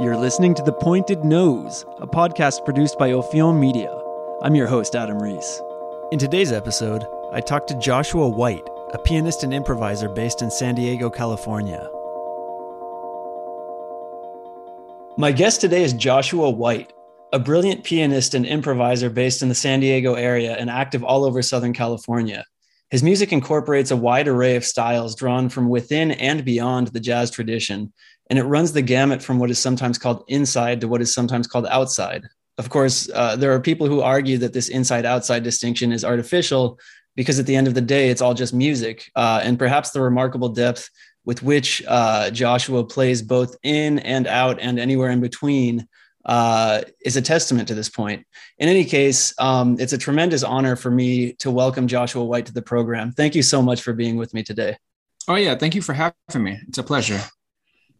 You're listening to The Pointed Nose, a podcast produced by Ophion Media. I'm your host, Adam Reese. In today's episode, I talked to Joshua White, a pianist and improviser based in San Diego, California. My guest today is Joshua White, a brilliant pianist and improviser based in the San Diego area and active all over Southern California. His music incorporates a wide array of styles drawn from within and beyond the jazz tradition, and it runs the gamut from what is sometimes called inside to what is sometimes called outside. Of course, uh, there are people who argue that this inside outside distinction is artificial because at the end of the day, it's all just music. Uh, and perhaps the remarkable depth with which uh, Joshua plays both in and out and anywhere in between uh, is a testament to this point. In any case, um, it's a tremendous honor for me to welcome Joshua White to the program. Thank you so much for being with me today. Oh, yeah. Thank you for having me. It's a pleasure.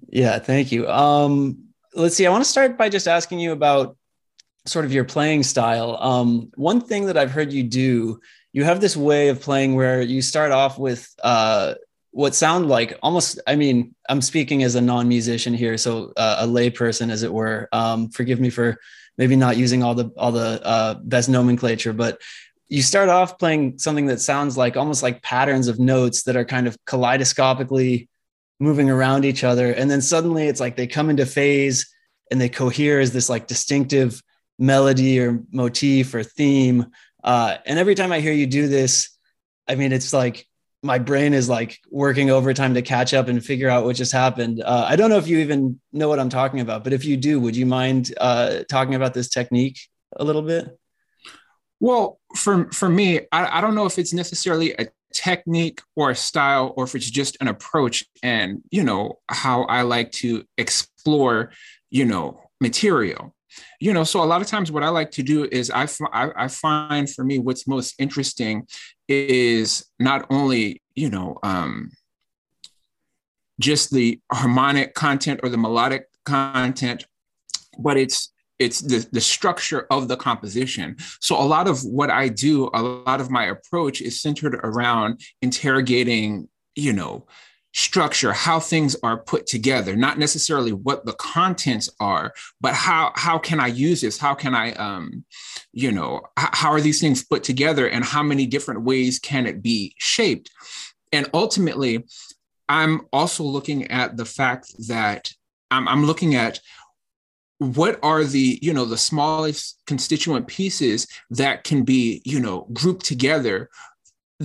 Yeah, thank you. Um, let's see. I want to start by just asking you about sort of your playing style. Um, one thing that I've heard you do, you have this way of playing where you start off with uh, what sound like almost i mean i'm speaking as a non-musician here so uh, a layperson as it were. Um, forgive me for maybe not using all the all the uh, best nomenclature but you start off playing something that sounds like almost like patterns of notes that are kind of kaleidoscopically moving around each other and then suddenly it's like they come into phase and they cohere as this like distinctive melody or motif or theme. Uh, and every time i hear you do this i mean it's like my brain is like working overtime to catch up and figure out what just happened. Uh, I don't know if you even know what I'm talking about, but if you do, would you mind uh, talking about this technique a little bit? Well, for for me, I, I don't know if it's necessarily a technique or a style, or if it's just an approach, and you know how I like to explore, you know, material you know so a lot of times what i like to do is I, I, I find for me what's most interesting is not only you know um, just the harmonic content or the melodic content but it's it's the, the structure of the composition. So a lot of what i do a lot of my approach is centered around interrogating you know structure how things are put together not necessarily what the contents are but how how can i use this? How can i um you know h- how are these things put together and how many different ways can it be shaped? And ultimately i'm also looking at the fact that i'm, I'm looking at what are the you know the smallest constituent pieces that can be you know grouped together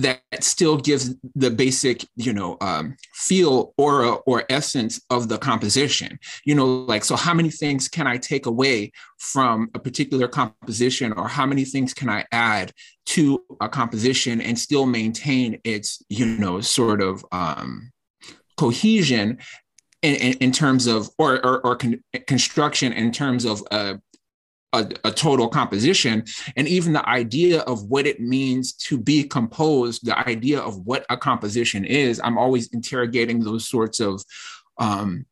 that still gives the basic you know um, feel aura or essence of the composition you know like so how many things can i take away from a particular composition or how many things can i add to a composition and still maintain its you know sort of um, cohesion in, in, in, terms of or or, or con- construction in terms of uh, a, a, total composition. And even the idea of what it means to be composed the idea of what a composition is i'm always interrogating those sorts of um,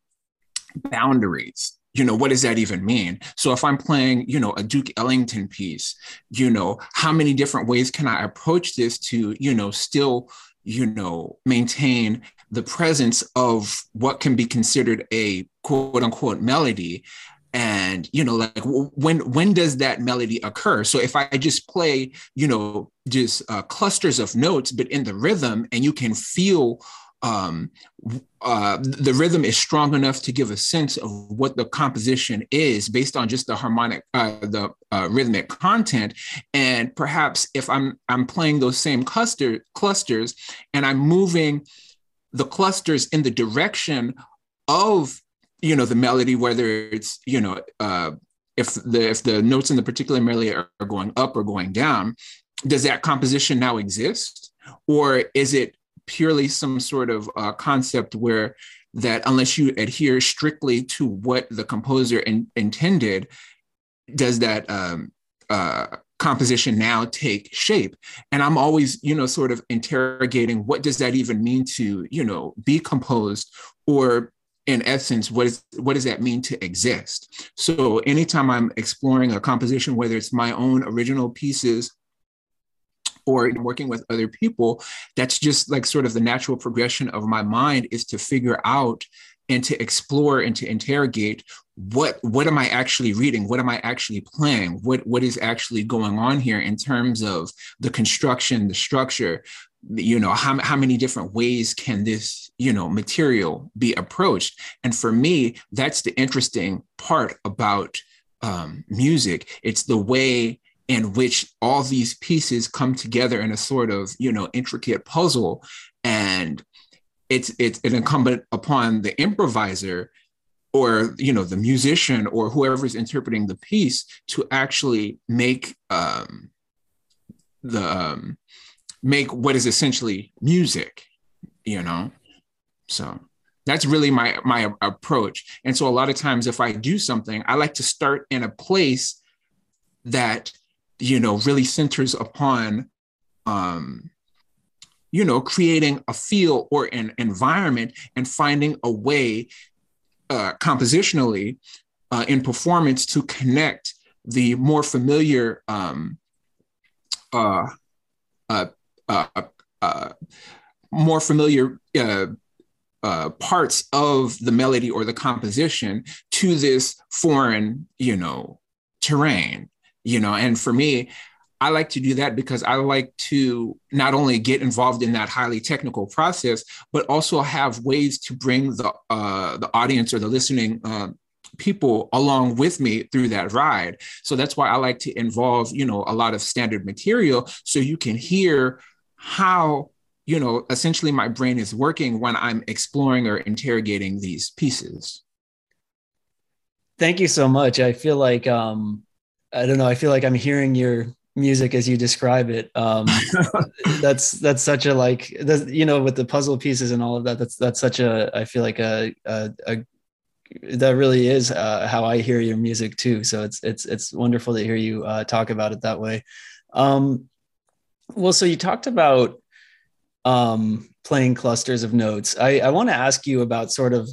boundaries. You know what does that even mean? So if i'm playing you know a duke ellington piece you know how many different ways can i approach this to you know still you know maintain the presence of what can be considered a quote unquote melody and you know like when when does that melody occur? So if i just play you know just uh, clusters of notes but in the rhythm and you can feel um, uh, the rhythm is strong enough to give a sense of what the composition is based on just the harmonic uh, the uh, rhythmic content. And perhaps if i'm i'm playing those same cluster clusters and i'm moving the clusters in the direction of you know the melody whether it's you know uh, if the if the notes in the particular melody are, going up or going down does that composition now exist? Or is it purely some sort of uh, concept where that unless you adhere strictly to what the composer in, intended does that um, uh, composition now take shape? And i'm always you know sort of interrogating what does that even mean to you know be composed or in essence, what is what does that mean to exist? So anytime I'm exploring a composition, whether it's my own original pieces or working with other people, that's just like sort of the natural progression of my mind is to figure out and to explore and to interrogate what what am I actually reading? What am I actually playing? What what is actually going on here in terms of the construction, the structure? You know, how how many different ways can this you know material be approached? And for me, that's the interesting part about um, music. It's the way in which all these pieces come together in a sort of you know intricate puzzle, and it's it's an incumbent upon the improviser or you know the musician or whoever's interpreting the piece to actually make um, the um, make what is essentially music you know? So that's really my my approach. And so a lot of times if i do something i like to start in a place that you know really centers upon um you know creating a feel or an environment and finding a way uh, compositionally uh, in performance to connect the more familiar um, uh, uh, more familiar parts of the melody or the composition to this foreign, you know, terrain. You know, and for me, I like to do that because I like to not only get involved in that highly technical process, but also have ways to bring the uh, the audience or the listening uh, people along with me through that ride. So that's why I like to involve, you know, a lot of standard material so you can hear how you know essentially my brain is working when I'm exploring or interrogating these pieces. Thank you so much. I feel like um I don't know, I feel like I'm hearing your music as you describe it um that's that's such a like you know with the puzzle pieces and all of that that's that's such a i feel like a, a, a that really is uh, how i hear your music too so it's it's it's wonderful to hear you uh, talk about it that way um well so you talked about um playing clusters of notes. I i want to ask you about sort of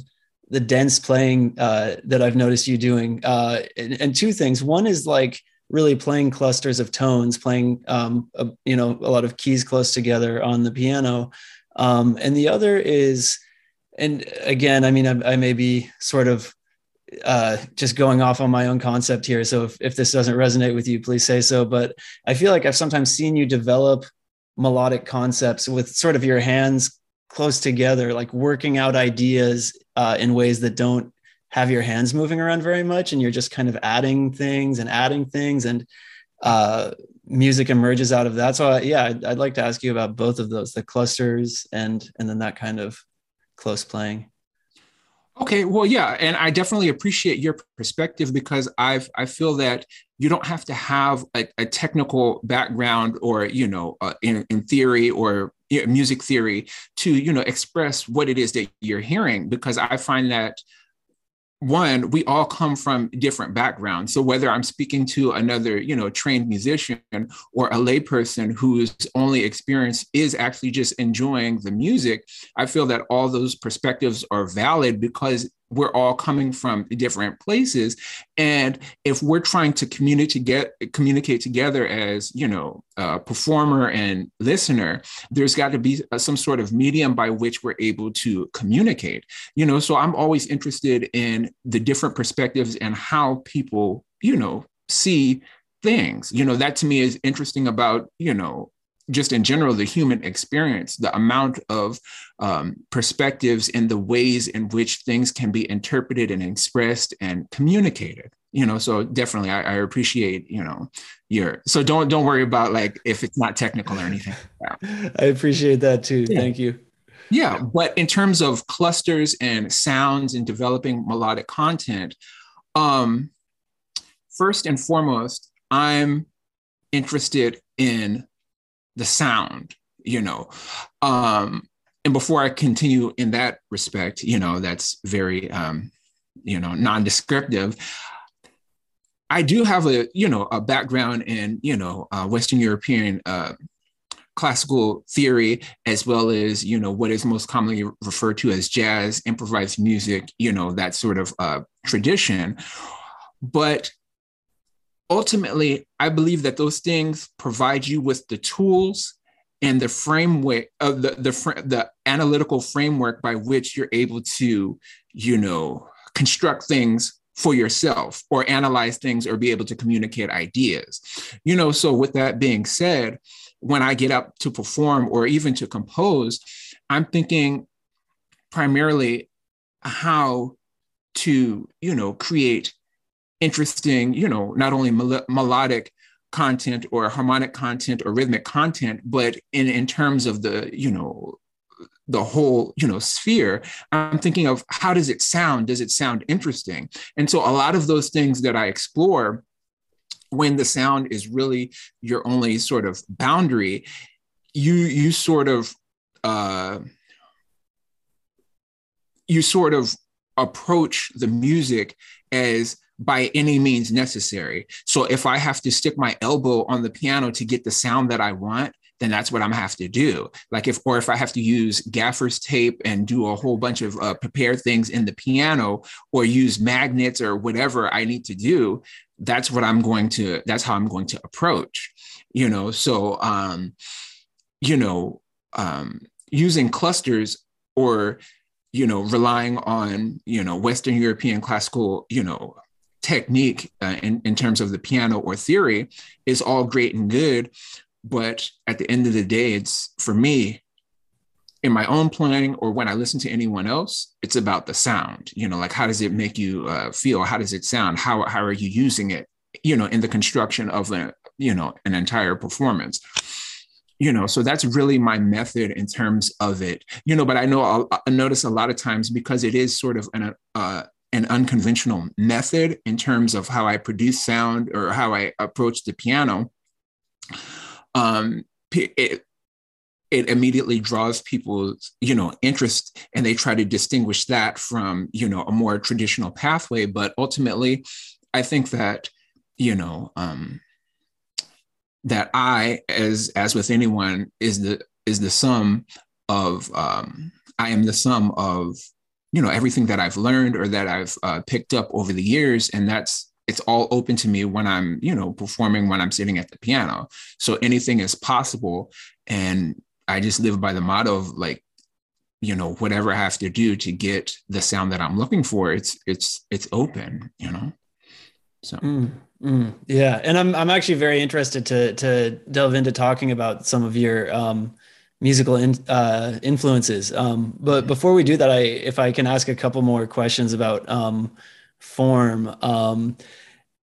the dense playing uh that i've noticed you doing uh and, and two things. One is like really playing clusters of tones, playing um, a, you know a lot of keys close together on the piano, um, and the other is, and again, I mean, I, I may be sort of uh, just going off on my own concept here. So if, if this doesn't resonate with you, please say so. But I feel like I've sometimes seen you develop melodic concepts with sort of your hands close together, like working out ideas uh, in ways that don't have your hands moving around very much and you're just kind of adding things and adding things and uh, music emerges out of that. So uh, yeah, I'd, I'd, like to ask you about both of those, the clusters and and then that kind of close playing. Okay, well, yeah, and I definitely appreciate your perspective because I've I feel that you don't have to have a, a technical background or you know uh, in, in theory or you know, music theory to you know express what it is that you're hearing because I find that one we all come from different backgrounds. So whether i'm speaking to another you know trained musician or a layperson whose only experience is actually just enjoying the music i feel that all those perspectives are valid because we're all coming from different places. And if we're trying to communicate to get communicate together as you know performer and listener there's got to be uh, some sort of medium by which we're able to communicate you know? So i'm always interested in the different perspectives and how people you know see things. You know that to me is interesting about you know just in general, the human experience, the amount of um, perspectives and the ways in which things can be interpreted and expressed and communicated. You know, so definitely, I, I appreciate you know your. So don't don't worry about like if it's not technical or anything. I appreciate that too. Yeah. Thank you. Yeah, but in terms of clusters and sounds and developing melodic content, um, first and foremost, I'm interested in the sound, you know. Um, and before I continue in that respect, you know, that's very, um, you know, non-descriptive. I do have a, you know, a background in, you know, uh, Western European uh, classical theory, as well as, you know, what is most commonly referred to as jazz, improvised music, you know, that sort of uh, tradition. But ultimately, I believe that those things provide you with the tools and the framework of the, the, the analytical framework by which you're able to, you know, construct things for yourself or analyze things or be able to communicate ideas. You know, so with that being said, when I get up to perform or even to compose, I'm thinking primarily how to, you know, create interesting, you know, not only mel- melodic content or harmonic content or rhythmic content, but in, in terms of the, you know, the whole you know sphere i'm thinking of how does it sound? Does it sound interesting? And so a lot of those things that i explore when the sound is really your only sort of boundary you you sort of uh you sort of approach the music as by any means necessary. So if I have to stick my elbow on the piano to get the sound that I want, then that's what I'm have to do. Like if, or if I have to use gaffer's tape and do a whole bunch of uh, prepared things in the piano, or use magnets or whatever I need to do, that's what I'm going to. That's how I'm going to approach. You know, so um, you know, um, using clusters or you know relying on you know Western European classical you know technique uh, in, in terms of the piano or theory is all great and good but at the end of the day, it's for me, in my own playing or when I listen to anyone else, it's about the sound. You know, like how does it make you uh, feel? How does it sound? How how are you using it? You know, in the construction of a you know an entire performance. You know, so that's really my method in terms of it. You know, but I know I'll, I notice a lot of times because it is sort of an uh, an unconventional method in terms of how I produce sound or how I approach the piano um, it, it immediately draws people's you know interest and they try to distinguish that from you know a more traditional pathway. But ultimately i think that you know um that i as as with anyone is the is the sum of um i am the sum of you know everything that i've learned or that i've uh, picked up over the years and that's it's all open to me when I'm, you know, performing when I'm sitting at the piano. So anything is possible. And I just live by the motto of like, you know, whatever I have to do to get the sound that I'm looking for, it's it's it's open, you know. So mm, mm, yeah. And I'm I'm actually very interested to to delve into talking about some of your um musical in, uh, influences. Um, but mm-hmm. before we do that, I if I can ask a couple more questions about um, form um,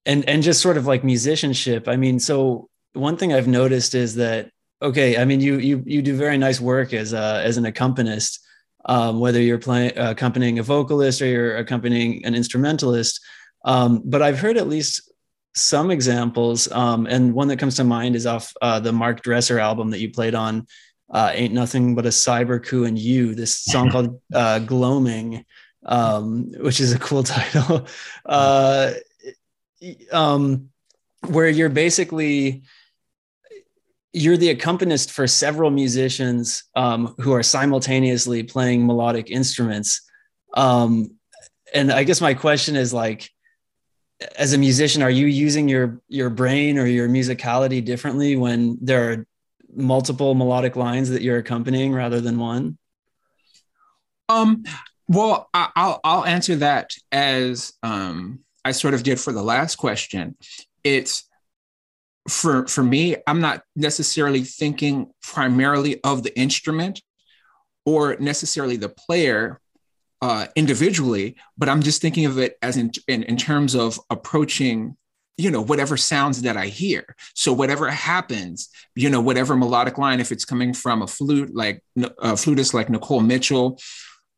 and and just sort of like musicianship i mean so one thing i've noticed is that okay i mean you you you do very nice work as a as an accompanist um, whether you're playing accompanying a vocalist or you're accompanying an instrumentalist um, but i've heard at least some examples um, and one that comes to mind is off uh, the mark dresser album that you played on uh, ain't nothing but a cyber coup and you this song called uh, gloaming um, which is a cool title, uh, um, where you're basically you're the accompanist for several musicians um, who are simultaneously playing melodic instruments. Um, and I guess my question is like, as a musician, are you using your your brain or your musicality differently when there are multiple melodic lines that you're accompanying rather than one? Um, well, I'll I'll answer that as um, I sort of did for the last question. It's for for me, I'm not necessarily thinking primarily of the instrument or necessarily the player uh, individually, but I'm just thinking of it as in, in in terms of approaching you know whatever sounds that i hear so whatever happens you know whatever melodic line if it's coming from a flute like a flutist like nicole mitchell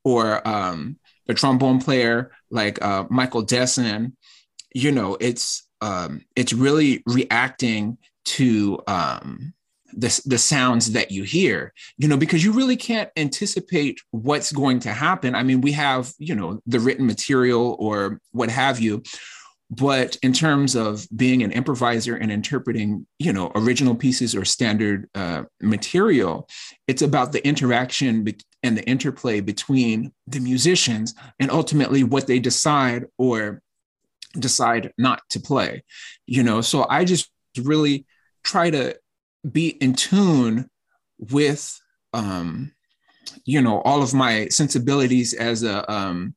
or um, a trombone player like uh, Michael Dessen, you know, it's um, it's really reacting to um, the the sounds that you hear, you know, because you really can't anticipate what's going to happen. I mean, we have you know the written material or what have you, but in terms of being an improviser and interpreting you know original pieces or standard uh, material it's about the interaction be- and the interplay between the musicians and ultimately what they decide or decide not to play you know? So i just really try to be in tune with um you know all of my sensibilities as a um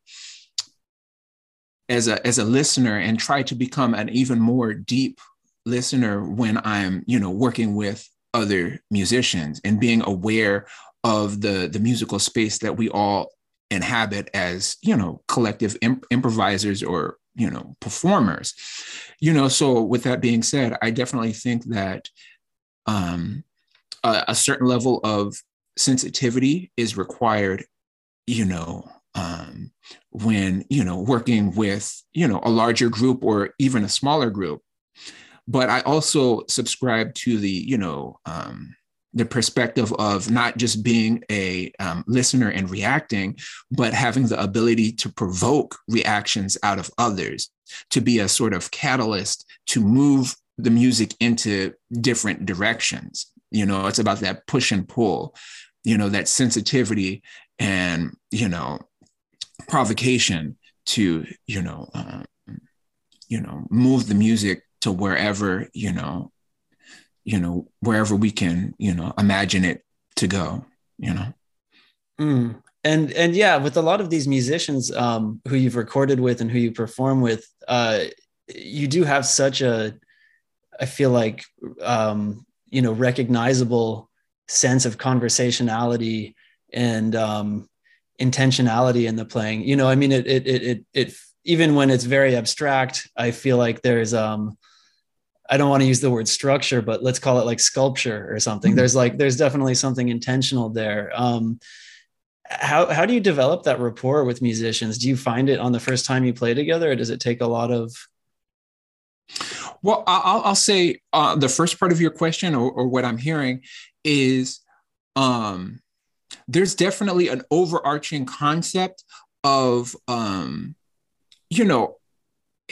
as a as a listener and try to become an even more deep listener when I'm, you know, working with other musicians and being aware of the the musical space that we all inhabit as, you know, collective imp- improvisers or, you know, performers. You know, so with that being said, I definitely think that um a, a certain level of sensitivity is required, you know, um, when you know working with you know a larger group or even a smaller group. But i also subscribe to the you know um, the perspective of not just being a um, listener and reacting but having the ability to provoke reactions out of others to be a sort of catalyst to move the music into different directions. You know it's about that push and pull you know that sensitivity and you know provocation to you know uh, you know move the music to wherever you know you know wherever we can you know imagine it to go you know mm. and and yeah with a lot of these musicians um who you've recorded with and who you perform with uh you do have such a i feel like um you know recognizable sense of conversationality and um intentionality in the playing. You know i mean it it it it, it even when it's very abstract i feel like there's um i don't want to use the word structure but let's call it like sculpture or something. Mm-hmm. there's like there's definitely something intentional there. Um how how do you develop that rapport with musicians? Do you find it on the first time you play together or does it take a lot of well i'll, I'll say uh, the first part of your question or, or what i'm hearing is um there's definitely an overarching concept of um you know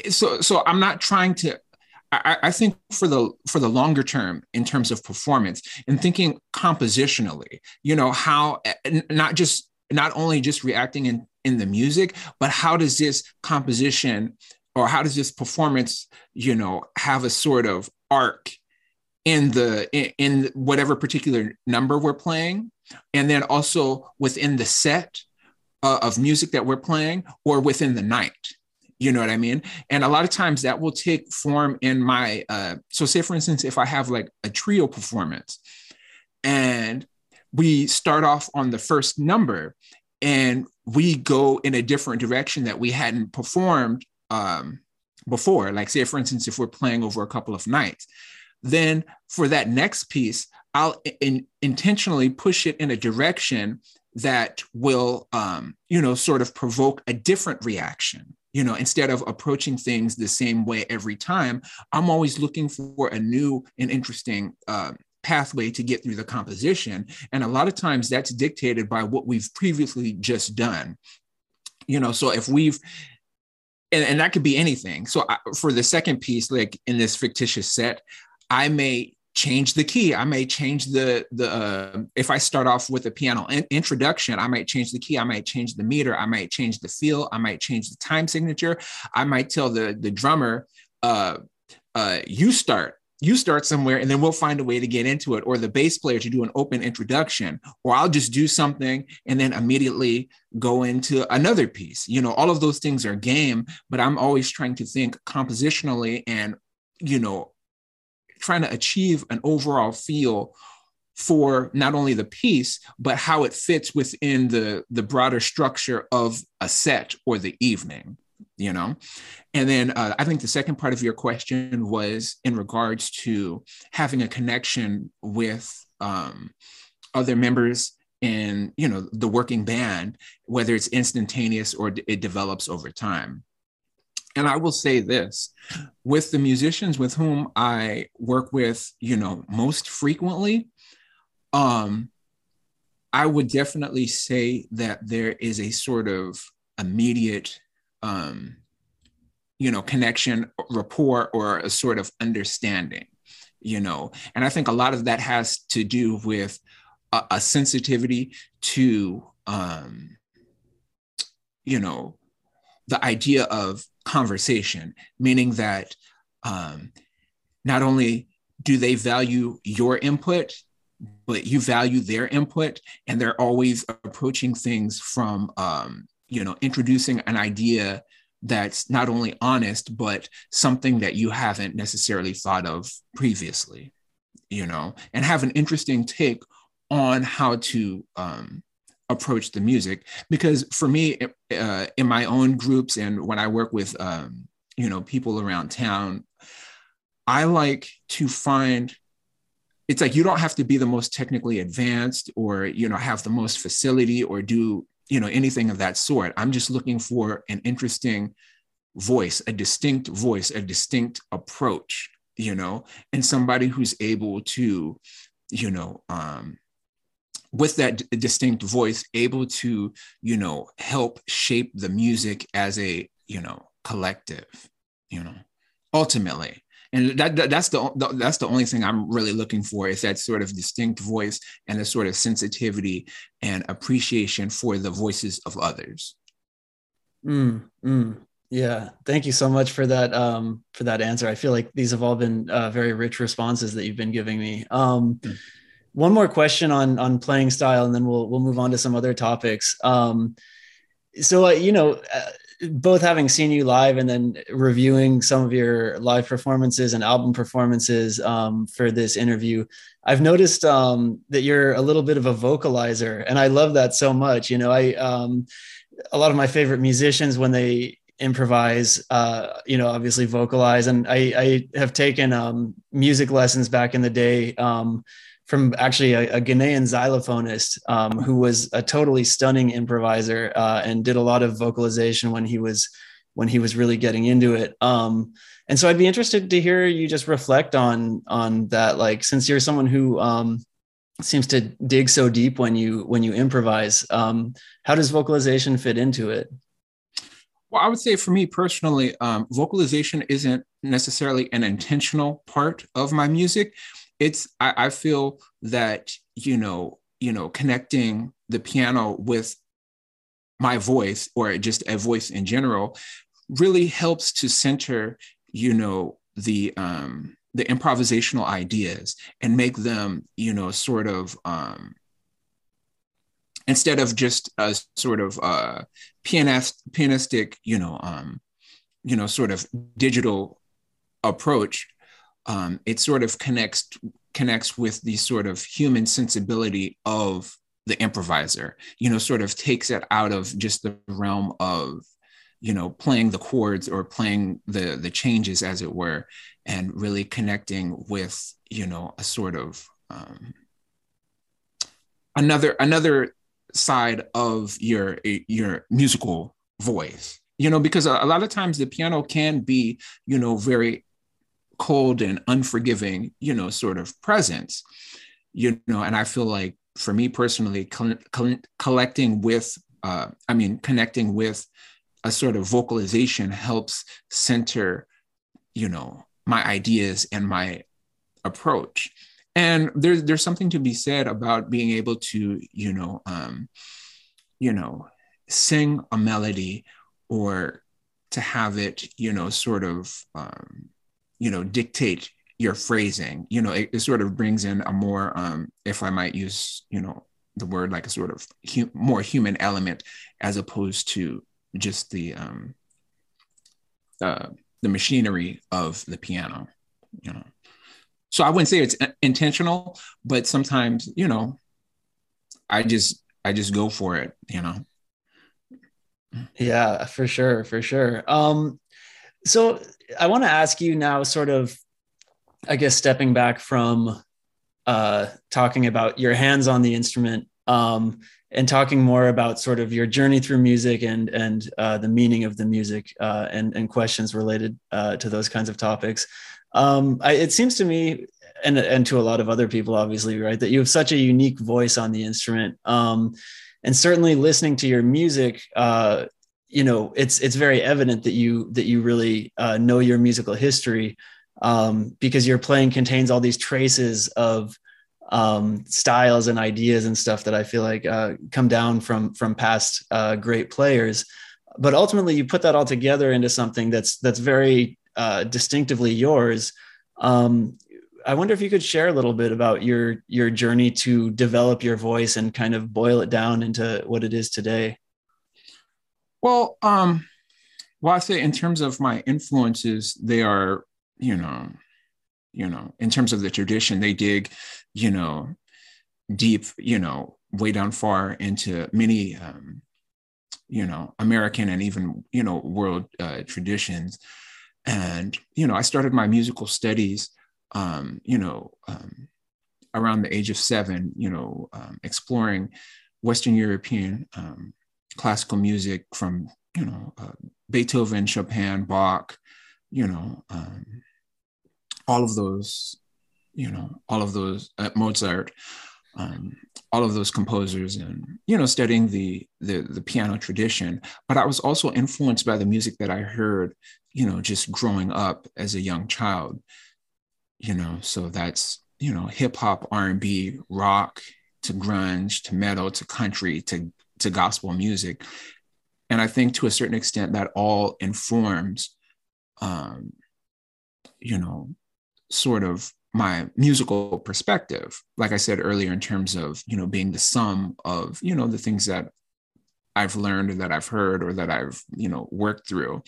so so i'm not trying to I, I think for the for the longer term in terms of performance and thinking compositionally you know how not just not only just reacting in in the music but how does this composition or how does this performance you know have a sort of arc in the in, in whatever particular number we're playing. And then also within the set uh, of music that we're playing or within the night. You know what i mean? And a lot of times that will take form in my uh, so say for instance if i have like a trio performance and we start off on the first number and we go in a different direction that we hadn't performed um, before. Like say for instance if we're playing over a couple of nights then for that next piece I'll in, intentionally push it in a direction that will, um, you know, sort of provoke a different reaction. You know, instead of approaching things the same way every time, I'm always looking for a new and interesting uh, pathway to get through the composition. And a lot of times that's dictated by what we've previously just done. You know, so if we've and, and that could be anything. So I, for the second piece, like in this fictitious set, I may change the key. I may change the the uh, if I start off with a piano in- introduction, I might change the key. I might change the meter. I might change the feel. I might change the time signature. I might tell the the drummer, uh, uh, you start. You start somewhere and then we'll find a way to get into it, or the bass player to do an open introduction, or I'll just do something and then immediately go into another piece. You know, all of those things are game, but I'm always trying to think compositionally and, you know, trying to achieve an overall feel for not only the piece but how it fits within the the broader structure of a set or the evening you know? And then uh, i think the second part of your question was in regards to having a connection with um, other members in you know the working band whether it's instantaneous or it develops over time and I will say this with the musicians with whom I work with, you know, most frequently, um, I would definitely say that there is a sort of immediate, um, you know, connection, rapport, or a sort of understanding, you know. And I think a lot of that has to do with a, a sensitivity to, um, you know, the idea of conversation, meaning that um, not only do they value your input, but you value their input, and they're always approaching things from, um, you know, introducing an idea that's not only honest but something that you haven't necessarily thought of previously you know and have an interesting take on how to um, approach the music because for me uh, in my own groups and when i work with um, you know people around town i like to find it's like you don't have to be the most technically advanced or you know have the most facility or do you know anything of that sort. I'm just looking for an interesting voice a distinct voice a distinct approach you know and somebody who's able to you know um with that d- distinct voice able to you know help shape the music as a you know collective you know ultimately. And that, that, that's the that's the only thing i'm really looking for is that sort of distinct voice and a sort of sensitivity and appreciation for the voices of others. Mm, mm. yeah. Thank you so much for that um, for that answer. I feel like these have all been uh, very rich responses that you've been giving me. Um, mm one more question on on playing style, and then we'll we'll move on to some other topics. Um, so, uh, you know, uh, both having seen you live and then reviewing some of your live performances and album performances um, for this interview, I've noticed um, that you're a little bit of a vocalizer, and I love that so much. You know, I um, a lot of my favorite musicians when they improvise uh you know obviously vocalize and i i have taken um music lessons back in the day um from actually a, a Ghanaian xylophonist um, who was a totally stunning improviser uh, and did a lot of vocalization when he was when he was really getting into it. Um, and so I'd be interested to hear you just reflect on on that. Like since you're someone who um, seems to dig so deep when you when you improvise, um, how does vocalization fit into it? Well, I would say for me personally, um, vocalization isn't necessarily an intentional part of my music it's I, I feel that you know you know connecting the piano with my voice or just a voice in general really helps to center you know the um the improvisational ideas and make them you know sort of um instead of just a sort of uh pianist pianistic you know um you know sort of digital approach um, it sort of connects connects with the sort of human sensibility of the improviser you know sort of takes it out of just the realm of you know playing the chords or playing the the changes as it were and really connecting with you know a sort of um, another another side of your your musical voice you know because a, a lot of times the piano can be you know very cold and unforgiving, you know, sort of presence, you know, and I feel like for me personally, collecting with, uh, I mean, connecting with a sort of vocalization helps center, you know, my ideas and my approach. And there's there's something to be said about being able to, you know, um, you know, sing a melody or to have it, you know, sort of um, you know dictate your phrasing. You know it, it sort of brings in a more um if i might use you know the word like a sort of hu- more human element as opposed to just the um uh, the machinery of the piano you know. So i wouldn't say it's intentional but sometimes you know i just i just go for it you know. Yeah for sure for sure. Um so I want to ask you now, sort of, I guess, stepping back from uh, talking about your hands on the instrument um, and talking more about sort of your journey through music and and uh, the meaning of the music uh, and and questions related uh, to those kinds of topics. Um, I, it seems to me, and and to a lot of other people, obviously, right, that you have such a unique voice on the instrument. Um, and certainly listening to your music uh, you know it's it's very evident that you that you really uh, know your musical history um, because your playing contains all these traces of um, styles and ideas and stuff that I feel like uh, come down from from past uh, great players. But ultimately, you put that all together into something that's that's very uh, distinctively yours. Um, I wonder if you could share a little bit about your your journey to develop your voice and kind of boil it down into what it is today. Well, um, Well, I say in terms of my influences, they are, you know, you know, in terms of the tradition, they dig, you know, deep, you know, way down far into many, um, you know, American and even, you know, world uh, traditions. And, you know, I started my musical studies, um, you know, um, around the age of seven, you know, um, exploring Western European um, classical music from, you know, uh, Beethoven, Chopin, Bach, you know, um, all of those, you know, all of those, uh, Mozart, um, all of those composers and you know studying the, the the piano tradition. But i was also influenced by the music that i heard you know just growing up as a young child. You know so that's you know hip hop r&b rock to grunge to metal to country to to gospel music. And i think to a certain extent that all informs um you know sort of my musical perspective. Like i said earlier in terms of you know being the sum of you know the things that i've learned or that i've heard or that i've you know worked through.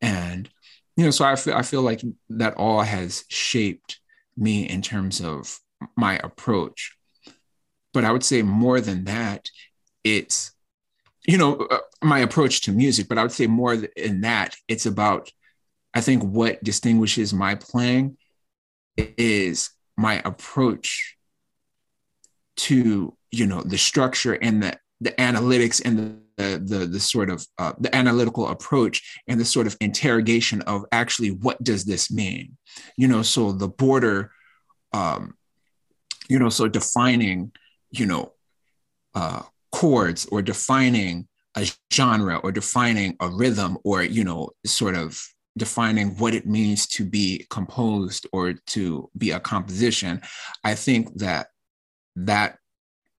And you know so i feel i feel like that all has shaped me in terms of my approach. But i would say more than that it's you know uh, my approach to music but i would say more in that it's about i think what distinguishes my playing is my approach to you know the structure and the the analytics and the the the, the sort of uh, the analytical approach and the sort of interrogation of actually what does this mean? You know so the border um you know so defining you know uh chords or defining a genre or defining a rhythm or you know sort of defining what it means to be composed or to be a composition, I think that that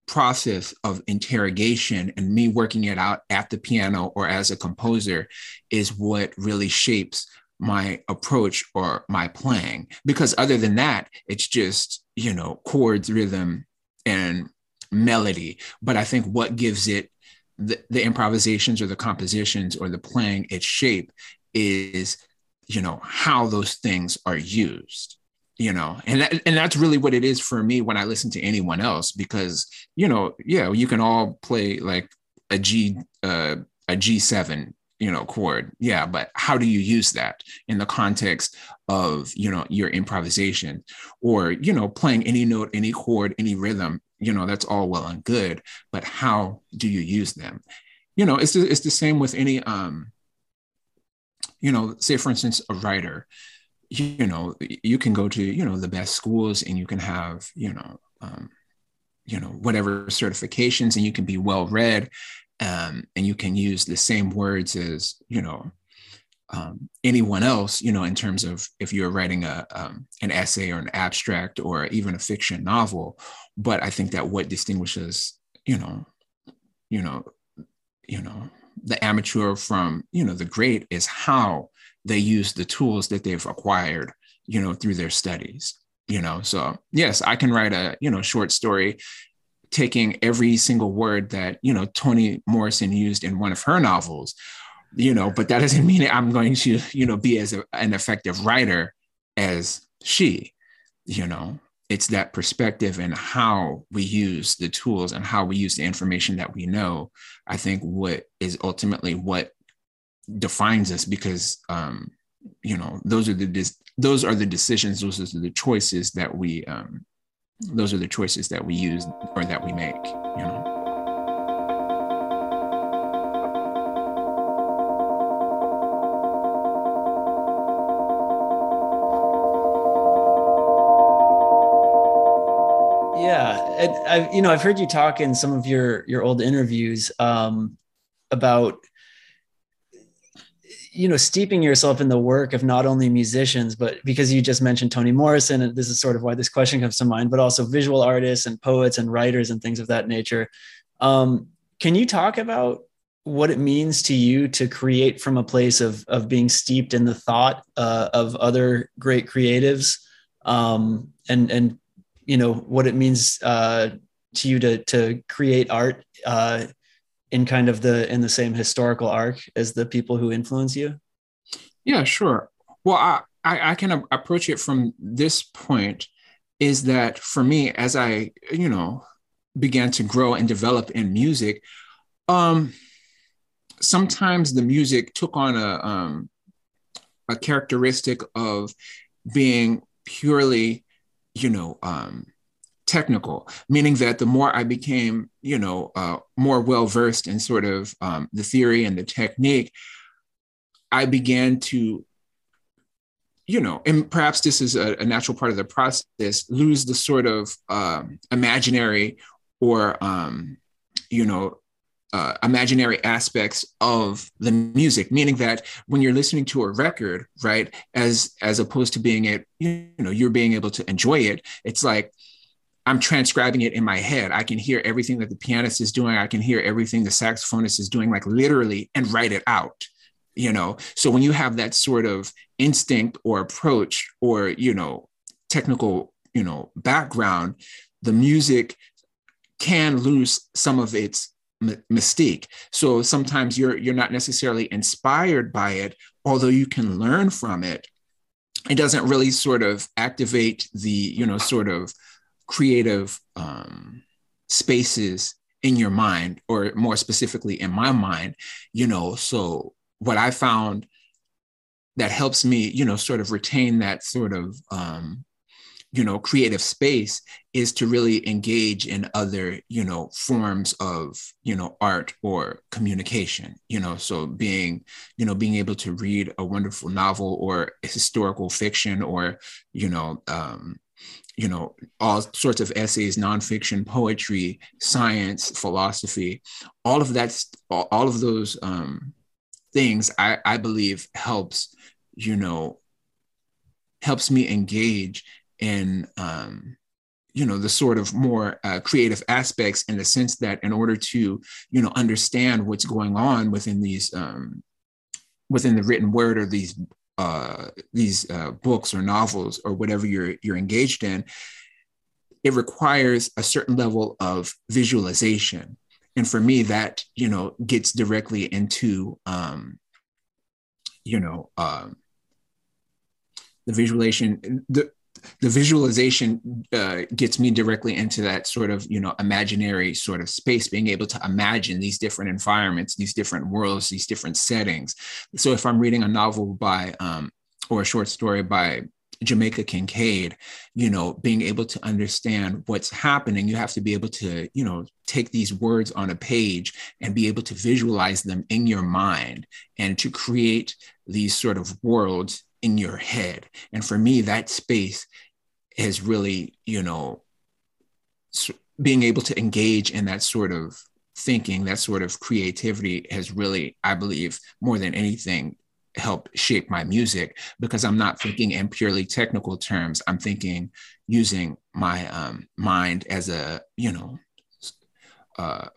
process of interrogation and me working it out at the piano or as a composer is what really shapes my approach or my playing. Because other than that it's just you know chords rhythm and melody but i think what gives it the, the improvisations or the compositions or the playing its shape is you know how those things are used you know and that, and that's really what it is for me when i listen to anyone else because you know yeah you can all play like a g uh, a g7 you know chord. Yeah but how do you use that in the context of you know your improvisation or you know playing any note any chord any rhythm you know that's all well and good but how do you use them? You know it's the, it's the same with any um you know, say for instance, a writer, you, know, you can go to, you know, the best schools and you can have, you know, um, you know, whatever certifications and you can be well read um, and you can use the same words as, you know, um, anyone else, you know, in terms of if you're writing a um, an essay or an abstract or even a fiction novel. But I think that what distinguishes, you know, you know, you know, the amateur from you know the great is how they use the tools that they've acquired you know through their studies you know so yes i can write a you know short story taking every single word that you know toni morrison used in one of her novels you know but that doesn't mean i'm going to you know be as a, an effective writer as she you know? It's that perspective and how we use the tools and how we use the information that we know i think what is ultimately what defines us because um you know those are the those are the decisions those are the choices that we um those are the choices that we use or that we make you know I, you know, I've heard you talk in some of your your old interviews um, about you know steeping yourself in the work of not only musicians but because you just mentioned toni morrison and this is sort of why this question comes to mind but also visual artists and poets and writers and things of that nature. Um, can you talk about what it means to you to create from a place of of being steeped in the thought uh, of other great creatives um, and and you know what it means uh, to you to to create art uh, in kind of the in the same historical arc as the people who influence you? Yeah, sure. Well, I I, I can approach it from this point is that for me, as I you know began to grow and develop in music, um, sometimes the music took on a um, a characteristic of being purely, you know, um, technical, meaning that the more I became, you know, uh, more well versed in sort of um, the theory and the technique, I began to, you know, and perhaps this is a, a natural part of the process, lose the sort of um, imaginary or, um, you know, uh, imaginary aspects of the music meaning that when you're listening to a record right as as opposed to being it you know you're being able to enjoy it it's like i'm transcribing it in my head. I can hear everything that the pianist is doing. I can hear everything the saxophonist is doing like literally and write it out you know? So when you have that sort of instinct or approach or you know technical you know background the music can lose some of its mystique. So sometimes you're you're not necessarily inspired by it, although you can learn from it. It doesn't really sort of activate the you know sort of creative um, spaces in your mind, or more specifically in my mind. You know, so what I found that helps me, you know, sort of retain that sort of um, you know creative space is to really engage in other you know forms of you know art or communication you know so being you know being able to read a wonderful novel or historical fiction or you know um, you know all sorts of essays nonfiction poetry science philosophy all of that's all of those um, things I, I believe helps you know helps me engage in um, you know the sort of more uh, creative aspects in the sense that in order to you know understand what's going on within these um, within the written word or these uh, these uh, books or novels or whatever you're you're engaged in it requires a certain level of visualization. And for me that you know gets directly into um, you know um, the visualization the the visualization uh, gets me directly into that sort of you know imaginary sort of space being able to imagine these different environments these different worlds these different settings. So if i'm reading a novel by um, or a short story by Jamaica Kincaid, you know, being able to understand what's happening, you have to be able to, you know, take these words on a page and be able to visualize them in your mind and to create these sort of worlds in your head. And for me, that space has really, you know, being able to engage in that sort of thinking, that sort of creativity has really, I believe, more than anything, helped shape my music because I'm not thinking in purely technical terms. I'm thinking using my um, mind as a, you know, uh,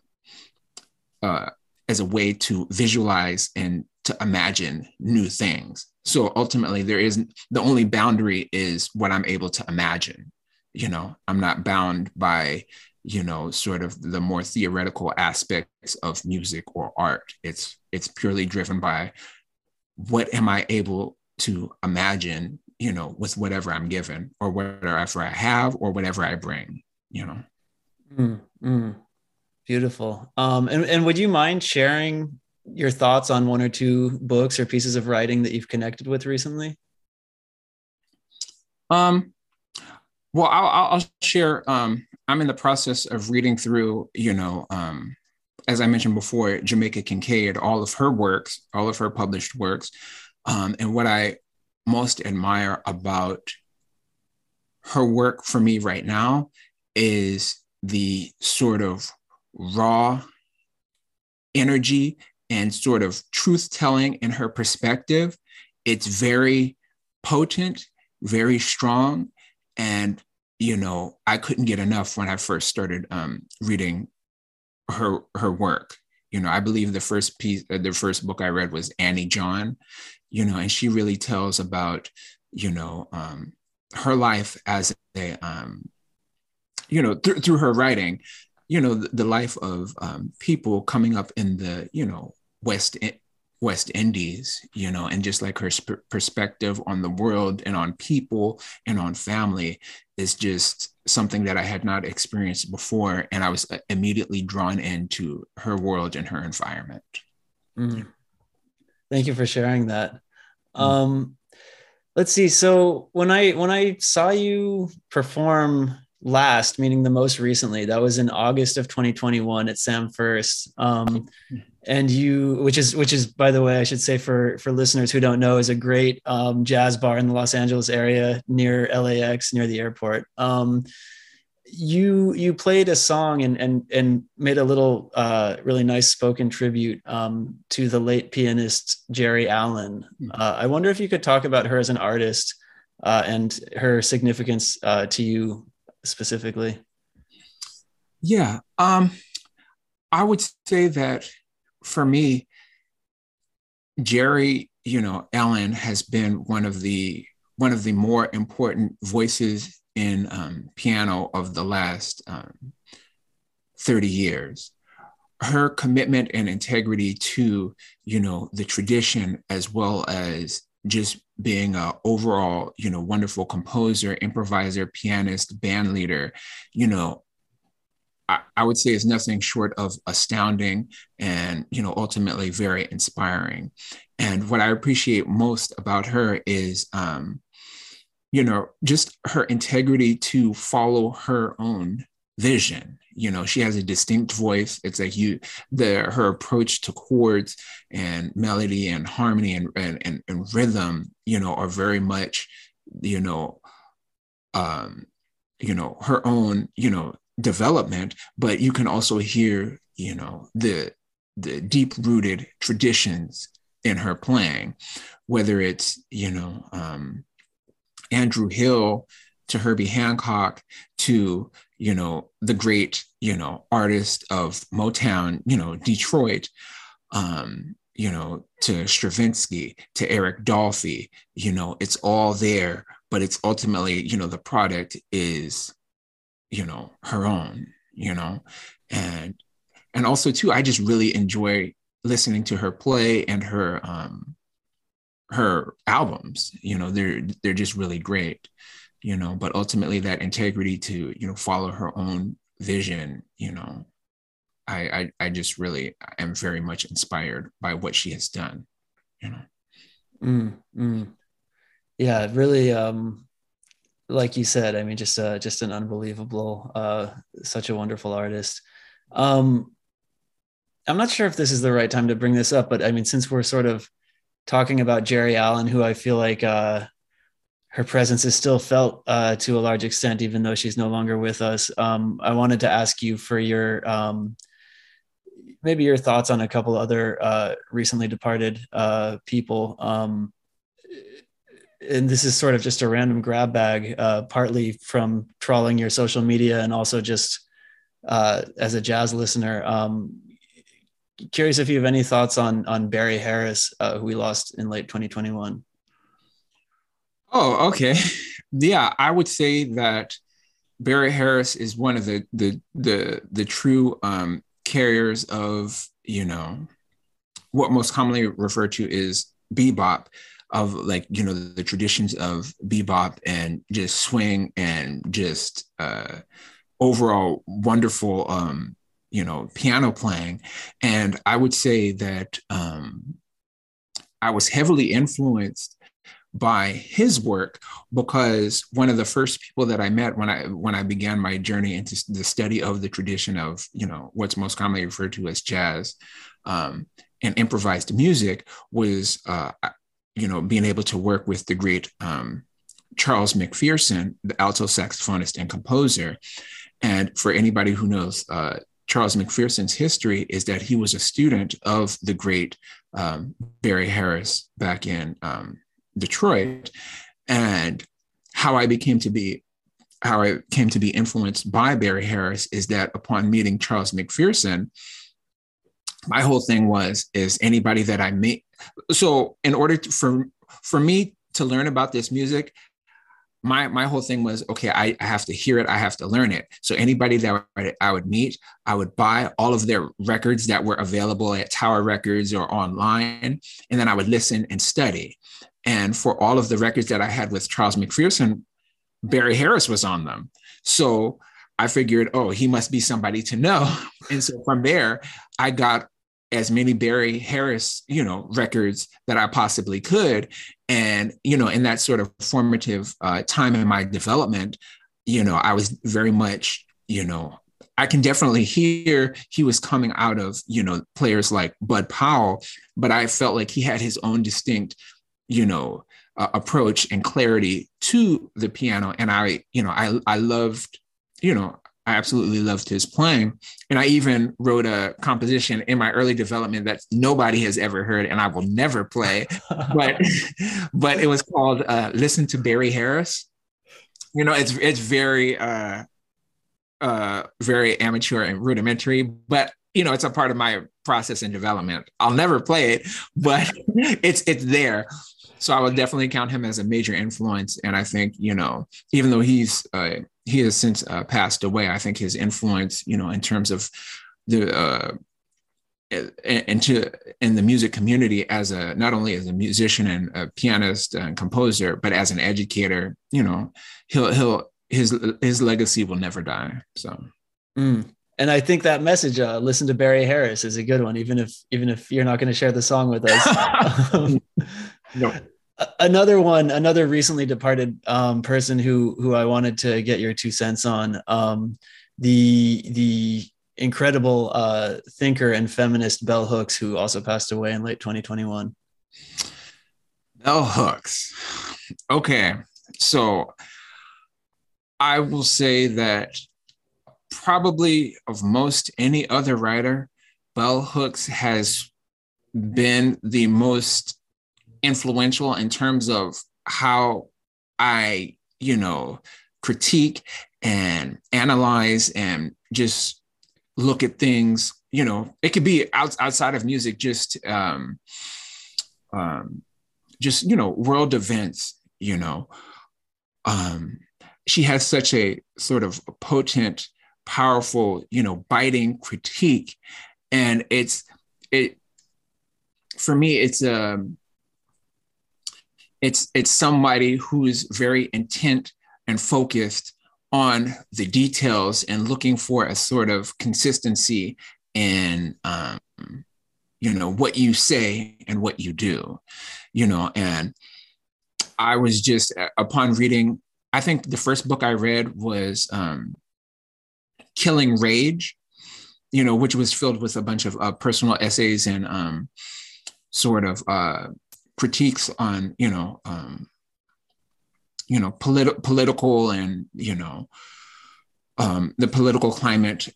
uh, as a way to visualize and to imagine new things. So ultimately, there is the only boundary is what I'm able to imagine. You know, I'm not bound by, you know, sort of the more theoretical aspects of music or art. It's it's purely driven by what am I able to imagine, you know, with whatever I'm given or whatever I have or whatever I bring, you know. Mm, mm. Beautiful. Um, and, and would you mind sharing your thoughts on one or two books or pieces of writing that you've connected with recently? Um, well, I'll, I'll share. Um, I'm in the process of reading through, you know, um, as I mentioned before, Jamaica Kincaid, all of her works, all of her published works. Um, and what I most admire about her work for me right now is the sort of raw energy and sort of truth telling in her perspective. It's very potent, very strong. And, you know, I couldn't get enough when I first started um, reading her her work. You know, I believe the first piece, uh, the first book I read was Annie John, you know, and she really tells about, you know, um, her life as a, um, you know, th- through her writing, you know the, the life of um, people coming up in the you know west west indies you know and just like her sp- perspective on the world and on people and on family is just something that i had not experienced before and i was uh, immediately drawn into her world and her environment mm. thank you for sharing that mm. um let's see so when i when i saw you perform last, meaning the most recently. That was in August of 2021 at Sam First. Um, and you, which is which is by the way, I should say for for listeners who don't know, is a great um, jazz bar in the Los Angeles area near LAX, near the airport. Um, you you played a song and and and made a little uh, really nice spoken tribute um, to the late pianist Geri Allen. Hmm. Uh, I wonder if you could talk about her as an artist uh, and her significance uh, to you specifically? Yeah, um, I would say that for me, Geri, you know, Allen has been one of the one of the more important voices in um, piano of the last um, 30 years. Her commitment and integrity to, you know, the tradition as well as just being a overall you know wonderful composer improviser pianist band leader you know I, I, would say is nothing short of astounding and you know ultimately very inspiring. And what i appreciate most about her is um you know just her integrity to follow her own vision you know she has a distinct voice. It's like you the her approach to chords and melody and harmony and and, and, and rhythm you know are very much you know um you know her own you know development. But you can also hear you know the the deep rooted traditions in her playing whether it's you know um andrew hill to herbie hancock to you know, the great, you know, artist of Motown, you know, Detroit, um, you know, to Stravinsky, to Eric Dolphy, you know, it's all there, but it's ultimately, you know, the product is, you know, her own, you know, and and also too, I just really enjoy listening to her play and her um her albums, you know, they're they're just really great you know but ultimately that integrity to you know follow her own vision you know I, I i just really am very much inspired by what she has done you know mm, mm. yeah really um like you said i mean just uh just an unbelievable uh such a wonderful artist um i'm not sure if this is the right time to bring this up but i mean since we're sort of talking about Geri allen who i feel like uh her presence is still felt uh, to a large extent, even though she's no longer with us. Um, I wanted to ask you for your um, maybe your thoughts on a couple other uh, recently departed uh, people. Um, and this is sort of just a random grab bag, uh, partly from trawling your social media and also just uh, as a jazz listener. Um, curious if you have any thoughts on on Barry Harris, uh, who we lost in late 2021. Oh, okay. Yeah, I would say that Barry Harris is one of the the the the true um, carriers of you know what most commonly referred to is bebop of like you know the, the traditions of bebop and just swing and just uh, overall wonderful um, you know piano playing and i would say that um, i was heavily influenced by his work because one of the first people that I met when I when I began my journey into the study of the tradition of you know what's most commonly referred to as jazz um, and improvised music was uh, you know being able to work with the great um, Charles McPherson, the alto saxophonist and composer. And for anybody who knows uh, Charles McPherson's history, is that he was a student of the great um, Barry Harris back in um, Detroit, and how I became to be how I came to be influenced by Barry Harris is that upon meeting Charles McPherson, my whole thing was is anybody that I meet. So in order to, for for me to learn about this music, my my whole thing was okay I, I, have to hear it. I have to learn it. So anybody that i would meet i would buy all of their records that were available at tower records or online and then i would listen and study and for all of the records that i had with charles mcpherson barry harris was on them so i figured oh he must be somebody to know and so from there i got as many Barry Harris, you know, records that I possibly could. And, you know, in that sort of formative uh, time in my development, you know, I was very much, you know, I can definitely hear he was coming out of, you know, players like Bud Powell, but I felt like he had his own distinct, you know, uh, approach and clarity to the piano. And I, you know, I, I loved, you know, I absolutely loved his playing. And I even wrote a composition in my early development that nobody has ever heard and I will never play. but but it was called uh, Listen to Barry Harris. You know, it's it's very uh uh very amateur and rudimentary, but you know, it's a part of my process and development. I'll never play it, but it's it's there. So I would definitely count him as a major influence. And I think, you know, even though he's uh, he has since uh, passed away. I think his influence, you know, in terms of the uh, into in the music community as a not only as a musician and a pianist and composer, but as an educator, you know, he'll he'll his his legacy will never die. So. Mm. And I think that message, uh, "Listen to Barry Harris," is a good one, even if even if you're not going to share the song with us. no. Another one another recently departed um, person who who i wanted to get your two cents on um, the the incredible uh, thinker and feminist bell hooks who also passed away in late 2021 bell hooks. Okay so i will say that probably of most any other writer bell hooks has been the most influential in terms of how I, you know, critique and analyze and just look at things. You know, it could be out, outside of music, just um, um, just you know, world events. You know, um, she has such a sort of potent, powerful, you know, biting critique, and it's it for me. It's um it's it's somebody who's very intent and focused on the details and looking for a sort of consistency in um, you know what you say and what you do you know and i was just upon reading i think the first book i read was um, killing rage you know which was filled with a bunch of uh, personal essays and um, sort of uh, critiques on you know um, you know politi- political and you know um, the political climate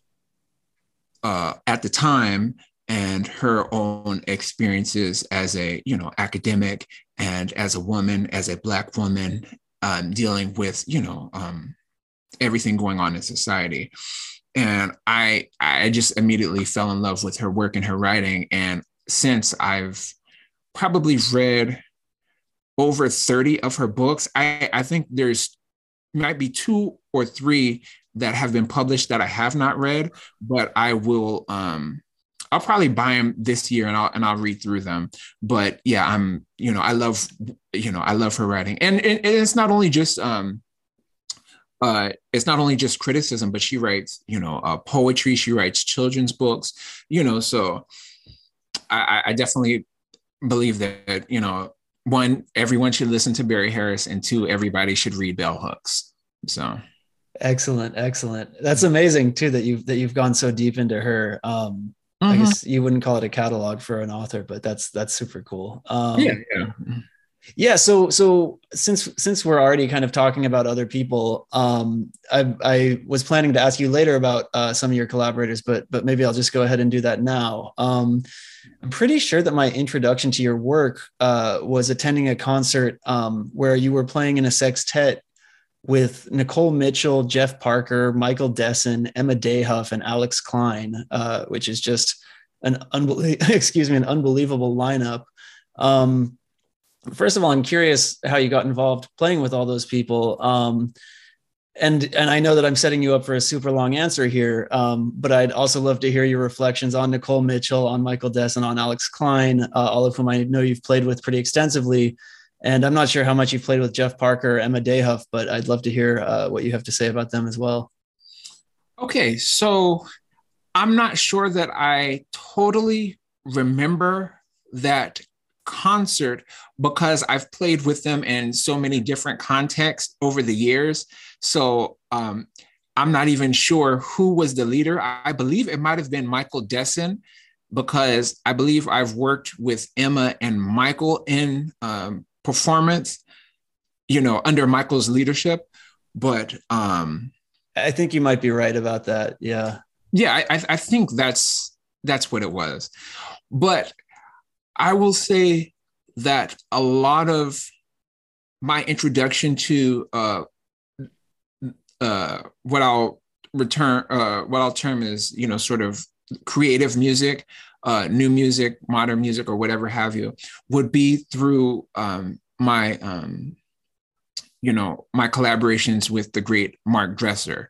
uh, at the time and her own experiences as a you know academic and as a woman as a black woman um, dealing with you know um, everything going on in society. And i i just immediately fell in love with her work and her writing. And since i've probably read over 30 of her books. I, I think there's might be two or three that have been published that I have not read, but I will um I'll probably buy them this year and I'll and I'll read through them. But yeah, I'm you know I love you know I love her writing, and, and, and it's not only just um uh it's not only just criticism, but she writes you know uh, poetry, she writes children's books, you know. So I, I definitely believe that you know one everyone should listen to Barry Harris and two everybody should read bell hooks. So. Excellent excellent. That's amazing too that you've that you've gone so deep into her. Um mm-hmm. I guess you wouldn't call it a catalog for an author but that's that's super cool. Um yeah, yeah yeah so so since since we're already kind of talking about other people um i i was planning to ask you later about uh, some of your collaborators but but maybe i'll just go ahead and do that now um i'm pretty sure that my introduction to your work uh was attending a concert um where you were playing in a sextet with Nicole Mitchell, Jeff Parker, Michael Dessen, Emma Dayhuff, and Alex Cline, uh, which is just an unbelievable, excuse me, an unbelievable lineup. Um, first of all, I'm curious how you got involved playing with all those people. Um, and and I know that I'm setting you up for a super long answer here, um, but I'd also love to hear your reflections on Nicole Mitchell, on Michael Dess, and on Alex Cline, uh, all of whom I know you've played with pretty extensively. And I'm not sure how much you've played with Jeff Parker, Emma Dayhuff, but I'd love to hear uh, what you have to say about them as well. Okay, so I'm not sure that I totally remember that concert because I've played with them in so many different contexts over the years. So um, I'm not even sure who was the leader. I believe it might have been Michael Dessen because I believe I've worked with Emma and Michael in um, performance, you know, under Michael's leadership. But um, I think you might be right about that. Yeah. Yeah, I, I think that's that's what it was. But I will say that a lot of my introduction to uh, uh, what I'll return, uh, what I'll term is, you know, sort of creative music, uh, new music, modern music, or whatever have you, would be through um, my, um, you know, my collaborations with the great Mark Dresser.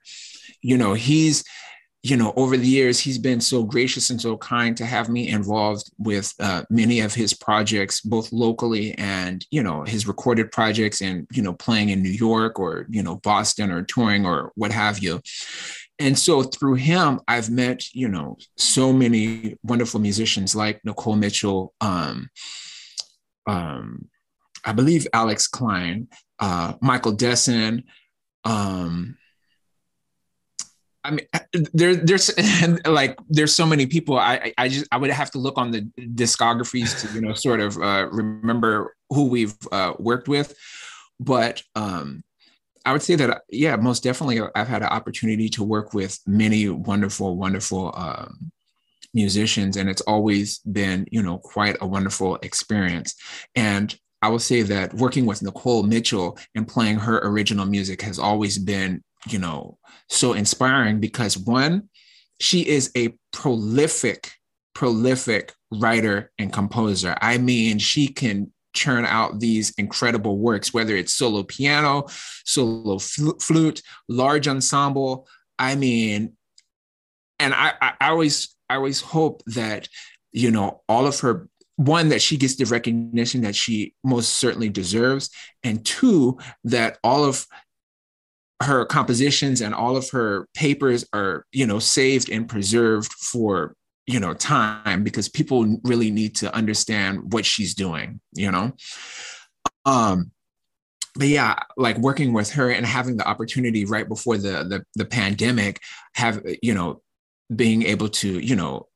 You know, he's you know, over the years, he's been so gracious and so kind to have me involved with uh, many of his projects, both locally and, you know, his recorded projects and, you know, playing in New York or, you know, Boston or touring or what have you. And so through him, I've met, you know, so many wonderful musicians like Nicole Mitchell, um, um, I believe Alex Cline, uh, Michael Dessen, um, I mean, there, there's like there's so many people. I, I just I would have to look on the discographies to you know sort of uh, remember who we've uh, worked with, but um, I would say that yeah, most definitely I've had an opportunity to work with many wonderful, wonderful um, musicians, and it's always been you know quite a wonderful experience. And I will say that working with Nicole Mitchell and playing her original music has always been you know, so inspiring because one, she is a prolific, prolific writer and composer. I mean, she can churn out these incredible works, whether it's solo piano, solo fl- flute, large ensemble. I mean, and I, I, I always, I always hope that, you know, all of her one that she gets the recognition that she most certainly deserves and two that all of her compositions and all of her papers are you know saved and preserved for you know time because people really need to understand what she's doing you know? Um but yeah like working with her and having the opportunity right before the the, the pandemic have you know being able to you know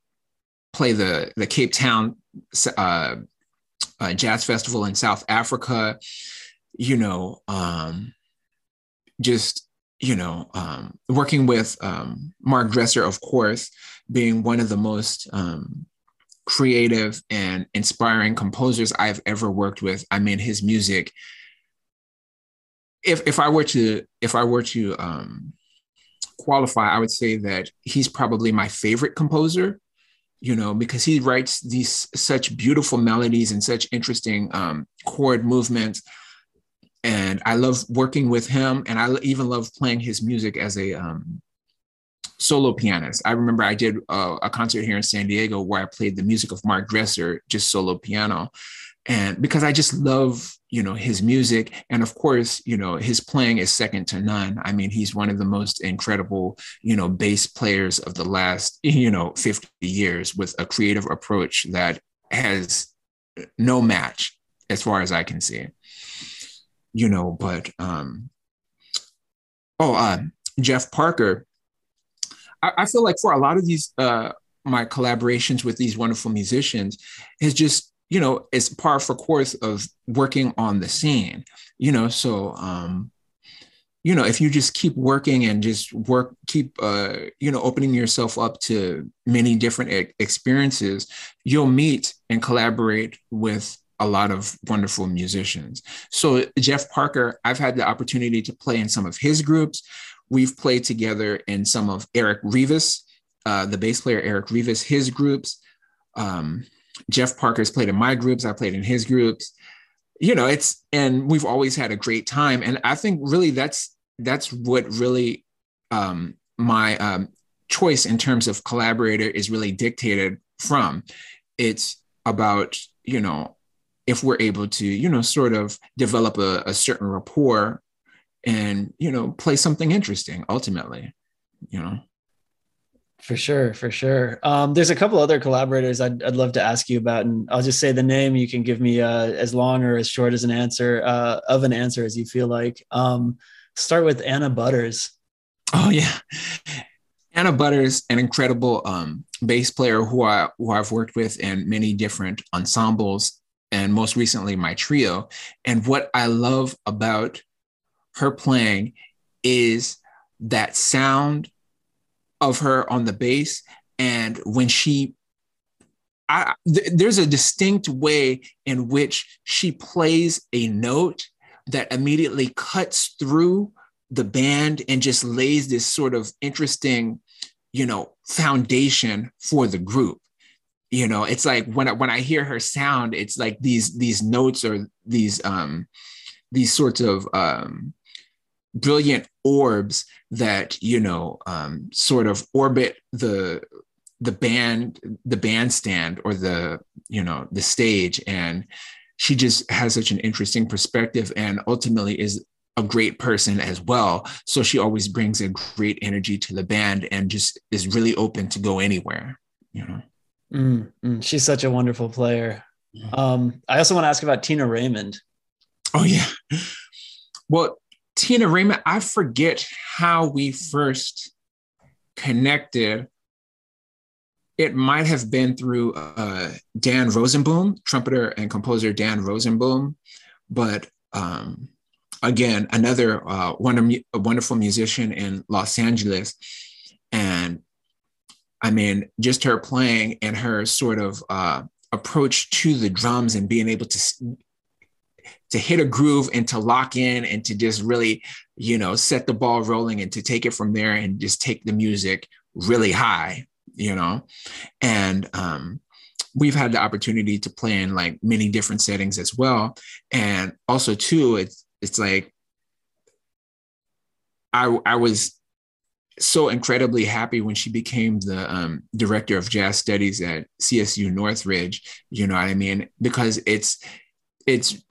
play the the cape town uh, uh, jazz festival in south africa you know um just you know um, working with um, mark dresser of course being one of the most um, creative and inspiring composers i've ever worked with. I mean his music if, if i were to if i were to um, qualify i would say that he's probably my favorite composer you know because he writes these such beautiful melodies and such interesting um, chord movements and I love working with him, and I even love playing his music as a um, solo pianist. I remember I did a, a, concert here in San Diego where I played the music of Mark Dresser, just solo piano, and because I just love you know his music, and of course you know his playing is second to none. I mean, he's one of the most incredible you know bass players of the last you know 50 years with a creative approach that has no match as far as I can see you know, but um, oh, uh, Jeff Parker. I, I feel like for a lot of these uh, my collaborations with these wonderful musicians is just you know it's par for course of working on the scene you know so um you know if you just keep working and just work keep uh you know opening yourself up to many different experiences you'll meet and collaborate with a lot of wonderful musicians. So, Jeff Parker, I've had the opportunity to play in some of his groups. We've played together in some of Eric Revis, uh, the bass player Eric Revis, his groups. Um, Jeff Parker's played in my groups. I played in his groups. you know, it's and we've always had a great time. And I think really that's that's what really um, my um, choice in terms of collaborator is really dictated from. It's about you know if we're able to you know sort of develop a, a certain rapport and you know play something interesting ultimately you know? For sure for sure. Um, there's a couple other collaborators I'd, I'd love to ask you about and i'll just say the name. You can give me uh, as long or as short as an answer uh, of an answer as you feel like. Um, start with Anna Butterss. Oh yeah. Anna Butterss an incredible um, bass player who i who i've worked with in many different ensembles and most recently my trio. And what i love about her playing is that sound of her on the bass and when she I, th- there's a distinct way in which she plays a note that immediately cuts through the band and just lays this sort of interesting you know foundation for the group you know it's like when I, when I hear her sound it's like these these notes or these um these sorts of um brilliant orbs that you know um, sort of orbit the the band the bandstand or the you know the stage. And she just has such an interesting perspective and ultimately is a great person as well. So she always brings a great energy to the band and just is really open to go anywhere you know mm, mm, she's such a wonderful player. Um, i also want to ask about tina raymond. Oh yeah. Well Tina Raymond, I forget how we first connected. It might have been through uh, Dan Rosenboom, trumpeter and composer Dan Rosenboom, but um, again, another uh, wonder, wonderful musician in Los Angeles. And I mean, just her playing and her sort of uh, approach to the drums and being able to to hit a groove and to lock in and to just really, you know, set the ball rolling and to take it from there and just take the music really high, you know. And um, we've had the opportunity to play in like many different settings as well. And also too, it's it's like I I was so incredibly happy when she became the um, director of jazz studies at CSU Northridge. You know what I mean? Because it's it's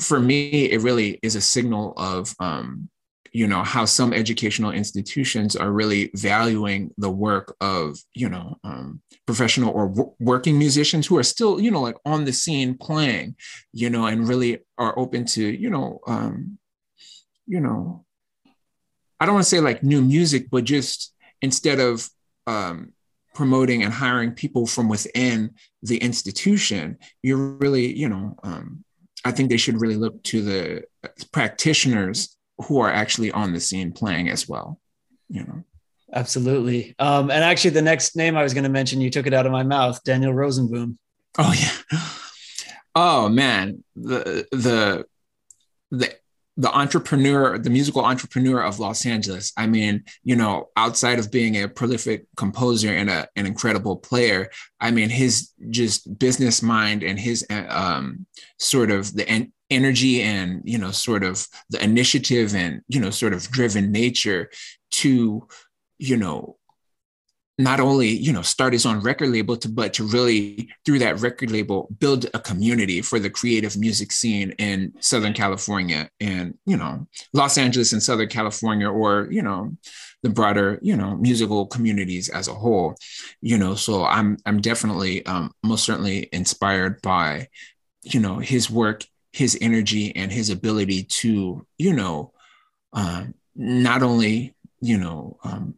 for me, it really is a signal of, um, you know, how some educational institutions are really valuing the work of, you know, um, professional or w- working musicians who are still, you know, like on the scene playing, you know, and really are open to, you know, um, you know, I don't want to say like new music, but just instead of um, promoting and hiring people from within the institution, you're really, you know, um, I think they should really look to the practitioners who are actually on the scene playing as well. You know. Absolutely. Um, and actually, the next name I was going to mention, you took it out of my mouth, Daniel Rosenboom. Oh yeah. Oh man, the the the the entrepreneur, the musical entrepreneur of Los Angeles. I mean, you know, outside of being a prolific composer and a, an incredible player, I mean, his just business mind and his um, sort of the en- energy and, you know, sort of the initiative and, you know, sort of driven nature to, you know, not only you know start his own record label to but to really through that record label build a community for the creative music scene in southern california and you know los angeles and southern california or you know the broader you know musical communities as a whole you know. So i'm i'm definitely um, most certainly inspired by you know his work his energy and his ability to you know um, not only you know um,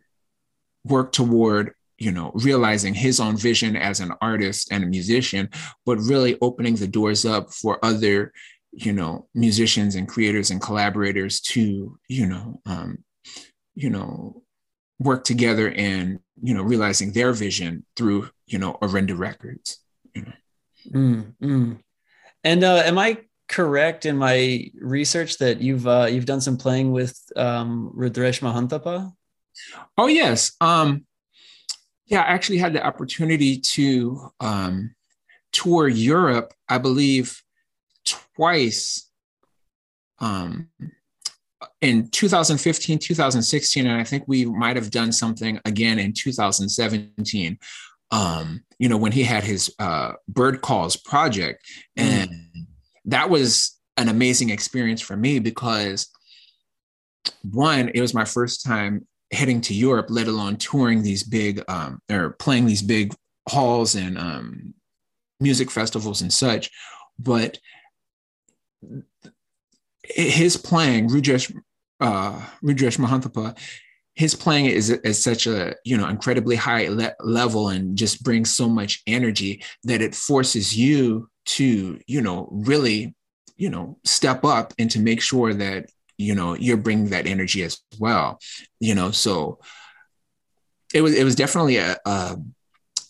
work toward you know realizing his own vision as an artist and a musician but really opening the doors up for other you know musicians and creators and collaborators to you know um, you know work together and you know realizing their vision through you know Orenda Records you know mm, mm. and uh, am i correct in my research that you've uh, you've done some playing with um, Rudresh Mahanthappa Oh yes. Um, yeah, I actually had the opportunity to um, tour Europe. I believe twice um, in 2015, 2016, and I think we might have done something again in 2017. Um, you know, when he had his uh, Bird Calls project, mm. and mm. that was an amazing experience for me because one, it was my first time heading to Europe, let alone touring these big um, or playing these big halls and um, music festivals and such. But his playing, Rudresh, uh, Rudresh his playing is is such a you know incredibly high le- level and just brings so much energy that it forces you to you know really you know step up and to make sure that you know you're bringing that energy as well you know so it was it was definitely a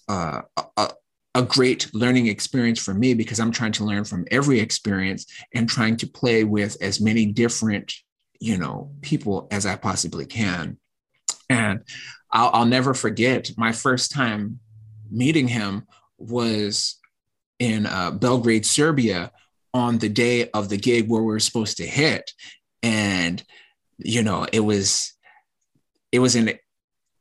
a, a, a great learning experience for me because I'm trying to learn from every experience and trying to play with as many different, you know, people as I possibly can. And I'll, I'll never forget my first time meeting him was in uh, Belgrade, Serbia, on the day of the gig where we were supposed to hit, and you know, it was it was an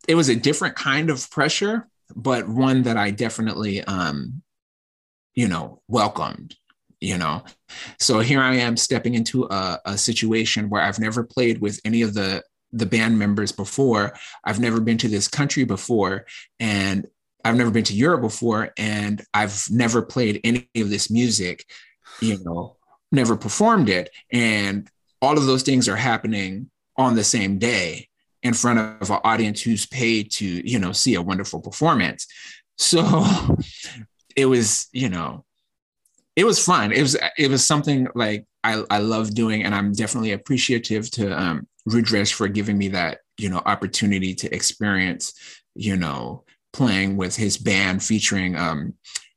it was a different kind of pressure but one that I definitely, um, you know, welcomed. You know, so here I am stepping into a, a situation where I've never played with any of the the band members before. I've never been to this country before, and I've never been to Europe before, and I've never played any of this music. You know, never performed it, and all of those things are happening on the same day in front of an audience who's paid to you know see a wonderful performance. So it was you know it was fun. It was it was something like i i love doing and i'm definitely appreciative to um Rudresh for giving me that you know opportunity to experience you know playing with his band featuring um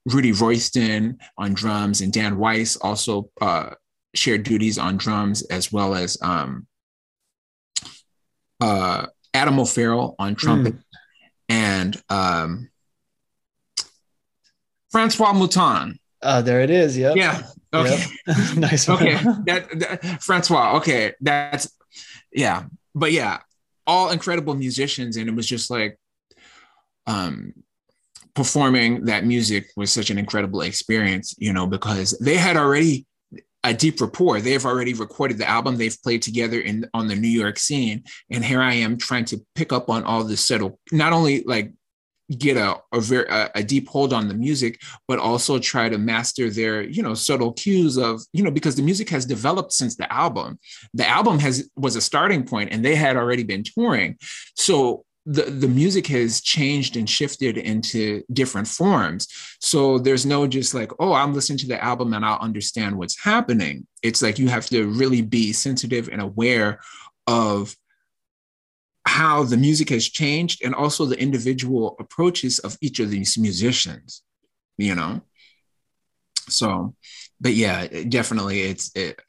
rudy royston on drums and dan weiss also uh shared duties on drums as well as um uh, Adam O'Farrill on trumpet, mm. and um, Francois Moutin. Uh, there it is. Yep. Yeah. Okay. Yep. nice. One. Okay. That, that, Francois. Okay. That's yeah. But yeah, all incredible musicians, and it was just like um performing that music was such an incredible experience, you know, because they had already a deep rapport. They've already recorded the album. They've played together in on the New York scene, and here I am trying to pick up on all this subtle, not only like get a a, very, a, a deep hold on the music, but also try to master their you know subtle cues of you know because the music has developed since the album. The album has was a starting point, and they had already been touring, so the, the music has changed and shifted into different forms. So there's no just like, oh, I'm listening to the album and I'll understand what's happening. It's like you have to really be sensitive and aware of how the music has changed and also the individual approaches of each of these musicians, you know? So, but yeah, definitely it's, it,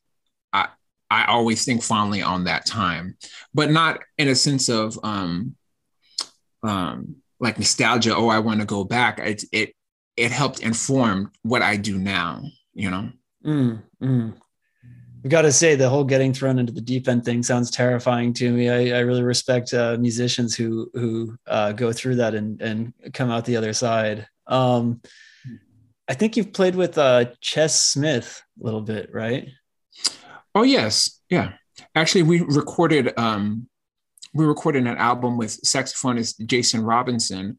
I, I always think fondly on that time, but not in a sense of, um, um, like nostalgia. Oh, I want to go back. It it it helped inform what I do now. You know. Mm, mm. We got to say the whole getting thrown into the deep end thing sounds terrifying to me. I, I really respect uh, musicians who who uh, go through that and and come out the other side. Um, I think you've played with uh, Ches Smith a little bit, right? Oh yes, yeah. Actually, we recorded um, we recorded an album with saxophonist Jason Robinson.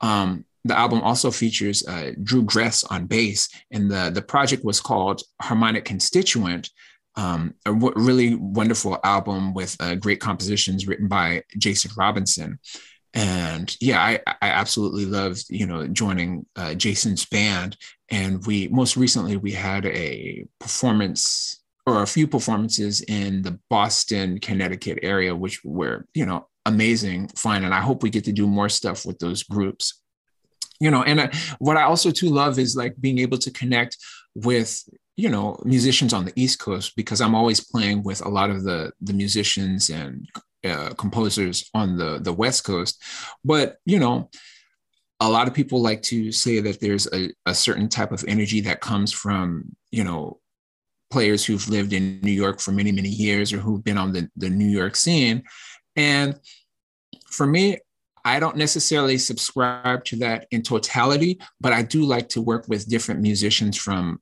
Um, the album also features uh, Drew Gress on bass, and the, the project was called Harmonic Constituent. Um, a w- really wonderful album with uh, great compositions written by Jason Robinson. And yeah, I, I absolutely loved, you know, joining uh, Jason's band. And we most recently we had a performance or a few performances in the Boston, Connecticut area, which were, you know, amazing, fun. And I hope we get to do more stuff with those groups. You know, and I, what I also too love is like being able to connect with you know musicians on the east coast because i'm always playing with a lot of the the musicians and uh, composers on the the west coast but you know a lot of people like to say that there's a, a certain type of energy that comes from you know players who've lived in New York for many, many years or who've been on the, the New York scene. And for me, I don't necessarily subscribe to that in totality, but I do like to work with different musicians from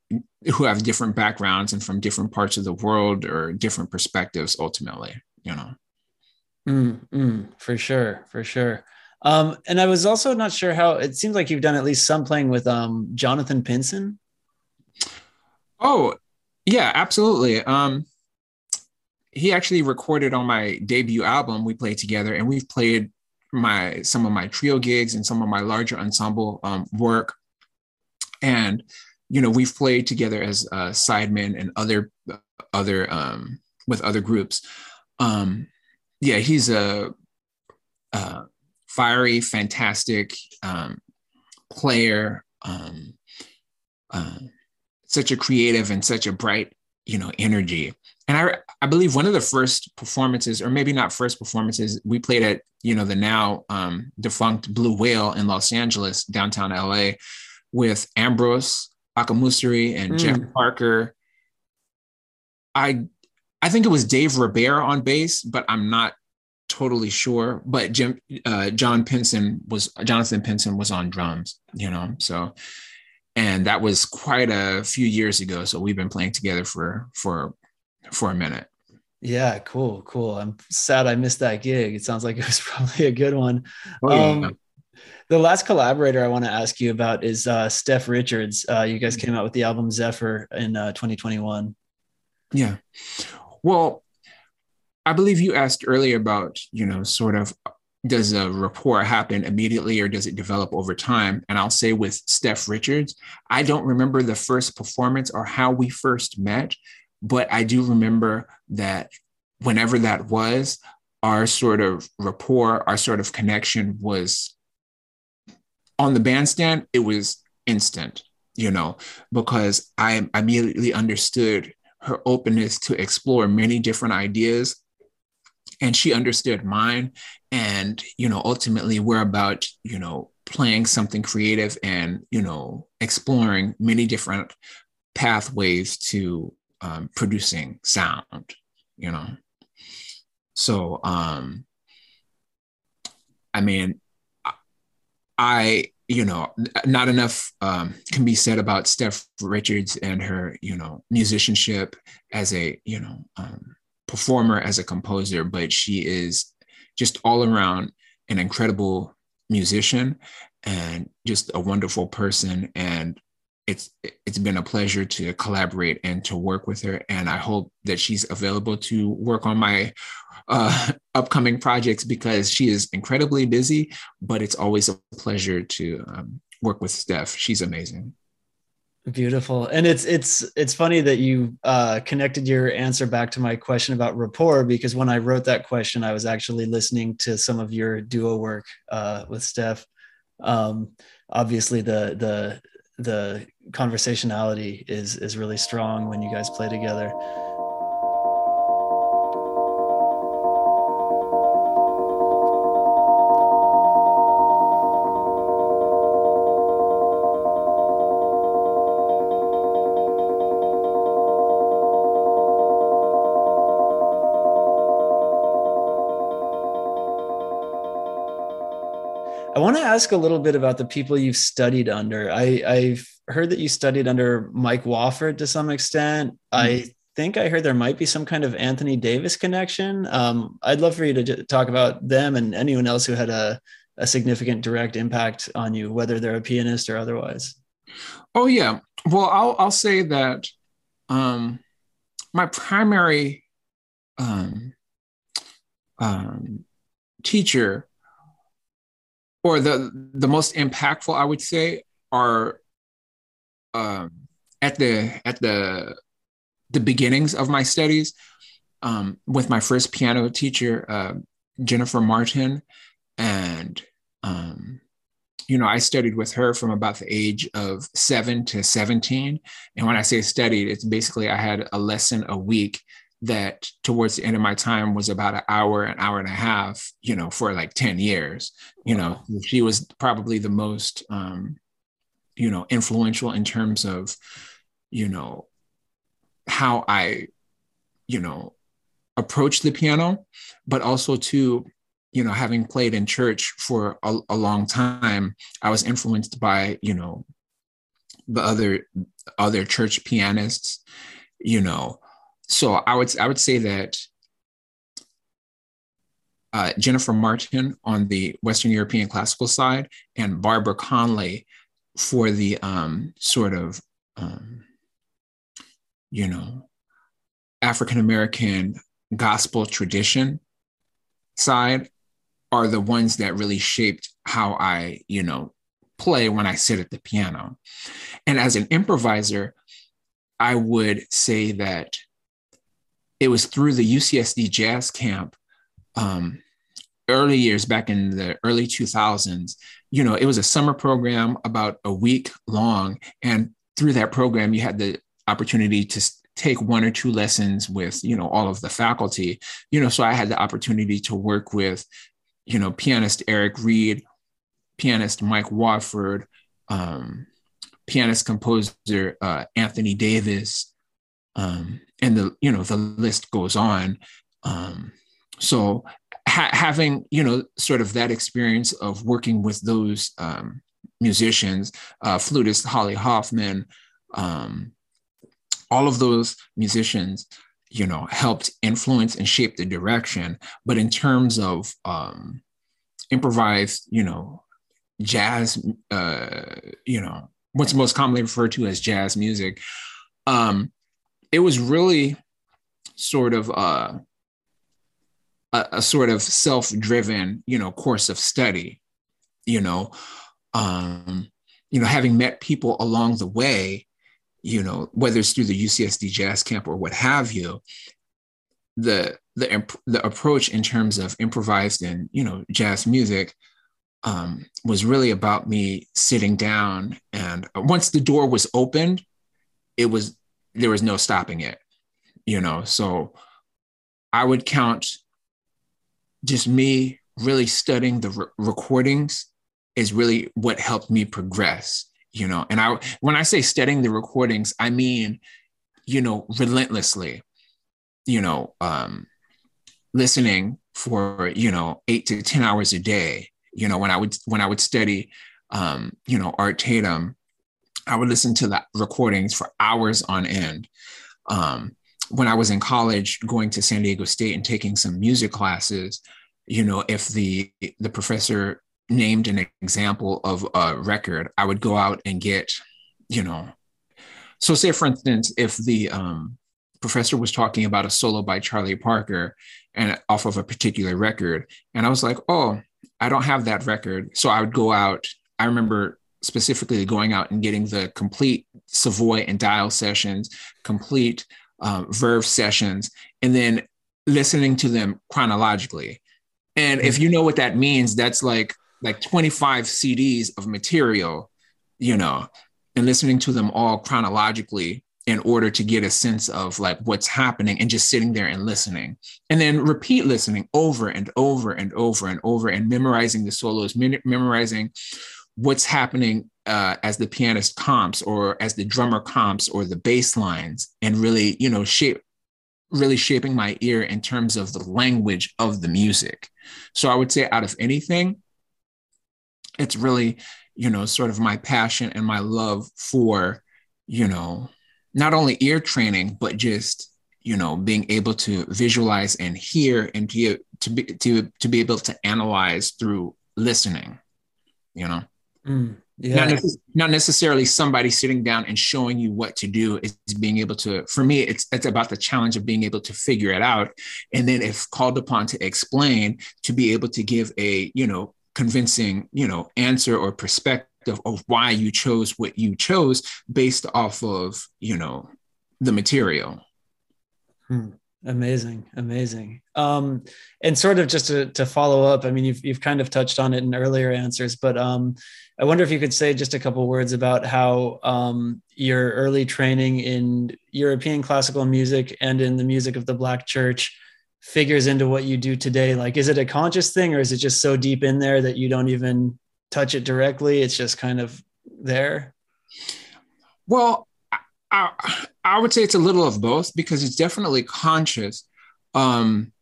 who have different backgrounds and from different parts of the world or different perspectives ultimately, you know. Mm, mm, for sure, for sure. Um, and I was also not sure how it seems like you've done at least some playing with um, Jonathan Pinson. Oh, yeah, absolutely. Um, he actually recorded on my debut album. We played together, and we've played my some of my trio gigs and some of my larger ensemble um, work. And you know, we've played together as uh, sidemen and other other um, with other groups. Um, yeah, he's a, a fiery, fantastic um, player. Um, uh, such a creative and such a bright, you know, energy. And I, I believe one of the first performances, or maybe not first performances, we played at, you know, the now um, defunct Blue Whale in Los Angeles, downtown LA, with Ambrose Akinmusire and mm. Jeff Parker. I, I think it was Dave Ribera on bass, but I'm not totally sure. But Jim, uh, John Pinson was Jonathan Pinson was on drums, you know. So and that was quite a few years ago. So we've been playing together for for for a minute. Yeah, cool, cool. I'm sad I missed that gig. It sounds like it was probably a good one. Oh, yeah. um, the last collaborator I want to ask you about is uh, Steph Richards. Uh, you guys came out with the album Zephyr in uh, 2021. Yeah. Well, I believe you asked earlier about, you know, sort of does a rapport happen immediately or does it develop over time? And I'll say with Steph Richards, I don't remember the first performance or how we first met, but I do remember that whenever that was, our sort of rapport, our sort of connection was on the bandstand, it was instant, you know, because I immediately understood her openness to explore many different ideas and she understood mine. And you know ultimately we're about you know playing something creative and you know exploring many different pathways to um, producing sound you know? So um i mean i you know not enough um, can be said about steph richards and her you know musicianship as a you know um, performer as a composer but she is just all around an incredible musician and just a wonderful person. And it's it's been a pleasure to collaborate and to work with her. And i hope that she's available to work on my uh, upcoming projects because she is incredibly busy but it's always a pleasure to um, work with steph. She's amazing Beautiful. And it's it's it's funny that you uh, connected your answer back to my question about rapport because when I wrote that question, I was actually listening to some of your duo work uh, with Steph. Um, obviously, the the the conversationality is is really strong when you guys play together. Want to ask a little bit about the people you've studied under. I, I've heard that you studied under Mike Wofford to some extent. Mm-hmm. I think I heard there might be some kind of Anthony Davis connection. Um, I'd love for you to talk about them and anyone else who had a, a significant direct impact on you, whether they're a pianist or otherwise. Oh yeah. Well, I'll I'll say that um, my primary um, um, teacher or the the most impactful i would say are um, at the at the the beginnings of my studies um, with my first piano teacher uh, jennifer martin. And um, you know i studied with her from about the age of 7 to 17 and when i say studied it's basically i had a lesson a week that towards the end of my time was about an hour, an hour and a half, you know, for like 10 years. You know, she was probably the most, um, you know, influential in terms of, you know, how I, you know, approach the piano, but also to, you know, having played in church for a, a long time, I was influenced by, you know, the other other church pianists, you know. So I would I would say that uh, Jennifer Martin on the Western European classical side and Barbara Conley for the um, sort of, um, you know, African American gospel tradition side are the ones that really shaped how I, you know, play when I sit at the piano. And as an improviser, I would say that it was through the UCSD jazz camp um, early years back in the early 2000s you know it was a summer program about a week long and through that program you had the opportunity to take one or two lessons with you know all of the faculty. You know so i had the opportunity to work with you know pianist eric reed pianist mike wofford um, pianist composer uh, anthony davis um, and the you know the list goes on um, so ha- having you know sort of that experience of working with those um, musicians, uh, flutist Holly Hoffman, um, all of those musicians, you know, helped influence and shape the direction. But in terms of um, improvised, you know, jazz, uh, you know, what's most commonly referred to as jazz music, um, it was really sort of uh, a, a sort of self-driven, you know, course of study, you know, um, you know, having met people along the way, you know, whether it's through the UCSD Jazz Camp or what have you, the the the approach in terms of improvised and you know jazz music um, was really about me sitting down and once the door was opened, it was there was no stopping it, you know. So I would count just me really studying the re- recordings is really what helped me progress you know and i when i say studying the recordings i mean you know relentlessly you know um listening for you know 8 to 10 hours a day you know when i would when i would study um you know art tatum i would listen to the recordings for hours on end. Um when I was in college, going to San Diego State and taking some music classes, you know, if the the professor named an example of a record, I would go out and get, you know, so say for instance, if the um, professor was talking about a solo by Charlie Parker and off of a particular record, and I was like, oh, I don't have that record, so I would go out. I remember specifically going out and getting the complete Savoy and Dial sessions, complete um, Verve sessions, and then listening to them chronologically. And if you know what that means, that's like like 25 CDs of material, you know, and listening to them all chronologically in order to get a sense of like what's happening and just sitting there and listening and then repeat listening over and over and over and over and memorizing the solos memorizing what's happening uh, as the pianist comps or as the drummer comps or the bass lines and really you know shape really shaping my ear in terms of the language of the music. So i would say out of anything it's really you know sort of my passion and my love for you know not only ear training but just you know being able to visualize and hear and to, to be to, to be able to analyze through listening you know mm. Yeah. Not, not, necessarily somebody sitting down and showing you what to do is being able to for me it's it's about the challenge of being able to figure it out and then if called upon to explain to be able to give a you know convincing you know answer or perspective of why you chose what you chose based off of you know the material hmm. Amazing, amazing. Um, and sort of just to, to follow up, I mean, you've, you've kind of touched on it in earlier answers, but um, I wonder if you could say just a couple words about how um, your early training in European classical music and in the music of the Black Church figures into what you do today. Like, is it a conscious thing or is it just so deep in there that you don't even touch it directly? It's just kind of there? Well, I, I would say it's a little of both because it's definitely conscious. Um,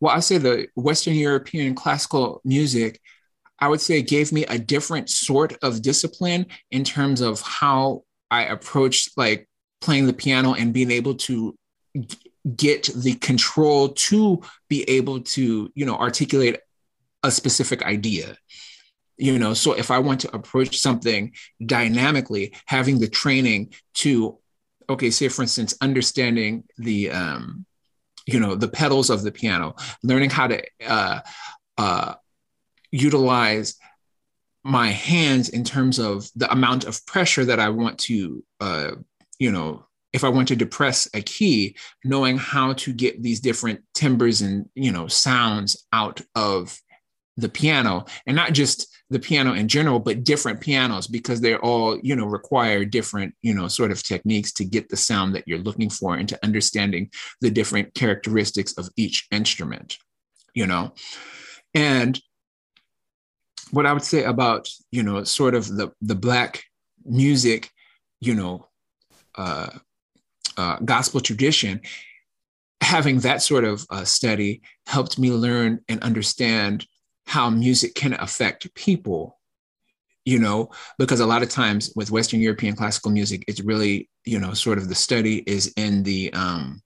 well, I say the Western European classical music, I would say gave me a different sort of discipline in terms of how I approach like playing the piano and being able to get the control to be able to, you know, articulate a specific idea you know so if i want to approach something dynamically having the training to okay say for instance understanding the um you know the pedals of the piano learning how to uh uh utilize my hands in terms of the amount of pressure that i want to uh you know if I want to depress a key, knowing how to get these different timbres and you know sounds out of the piano, and not just the piano in general, but different pianos because they're all, you know, require different, you know, sort of techniques to get the sound that you're looking for and to understanding the different characteristics of each instrument, you know. And what I would say about, you know, sort of the the black music, you know, uh, uh, gospel tradition, having that sort of uh, study helped me learn and understand how music can affect people you know? Because a lot of times with western european classical music it's really you know sort of the study is in the um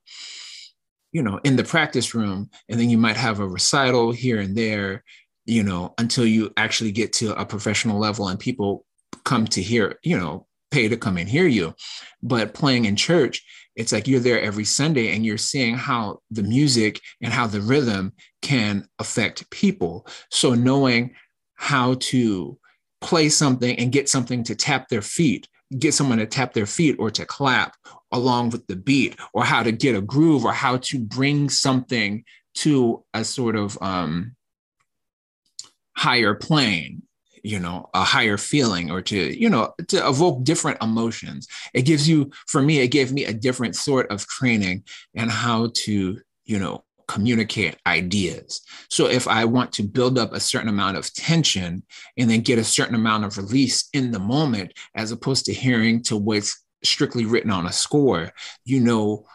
you know in the practice room and then you might have a recital here and there you know until you actually get to a professional level and people come to hear you know pay to come and hear you. But playing in church it's like you're there every Sunday and you're seeing how the music and how the rhythm can affect people. So knowing how to play something and get something to tap their feet, get someone to tap their feet or to clap along with the beat, or how to get a groove, or how to bring something to a sort of um, higher plane you know a higher feeling or to you know to evoke different emotions. It gives you for me it gave me a different sort of training and how to you know communicate ideas. So if i want to build up a certain amount of tension and then get a certain amount of release in the moment as opposed to hearing to what's strictly written on a score you know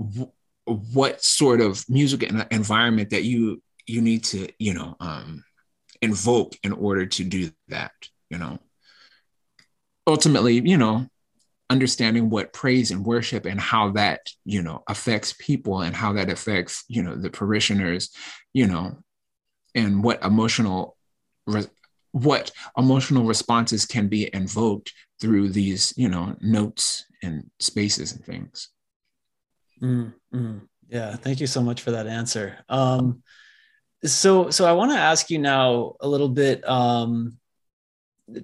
w- what sort of music and environment that you you need to you know um invoke in order to do that, you know. Ultimately, you know, understanding what praise and worship and how that, you know, affects people and how that affects, you know, the parishioners, you know, and what emotional re- what emotional responses can be invoked through these, you know, notes and spaces and things. Mm-hmm. Yeah, thank you so much for that answer. Um, so, so I want to ask you now a little bit um,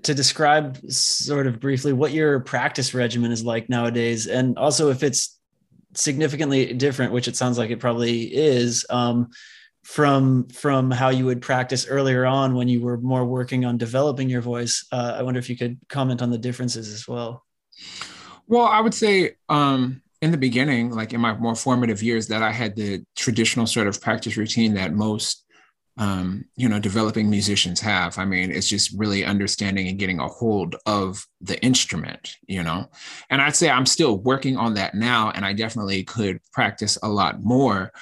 to describe sort of briefly what your practice regimen is like nowadays, and also if it's significantly different, which it sounds like it probably is, um, from from how you would practice earlier on when you were more working on developing your voice. Uh, I wonder if you could comment on the differences as well. Well, I would say um, in the beginning, like in my more formative years, that I had the traditional sort of practice routine that most um, you know, developing musicians have. I mean, it's just really understanding and getting a hold of the instrument, you know. And I'd say I'm still working on that now, and I definitely could practice a lot more,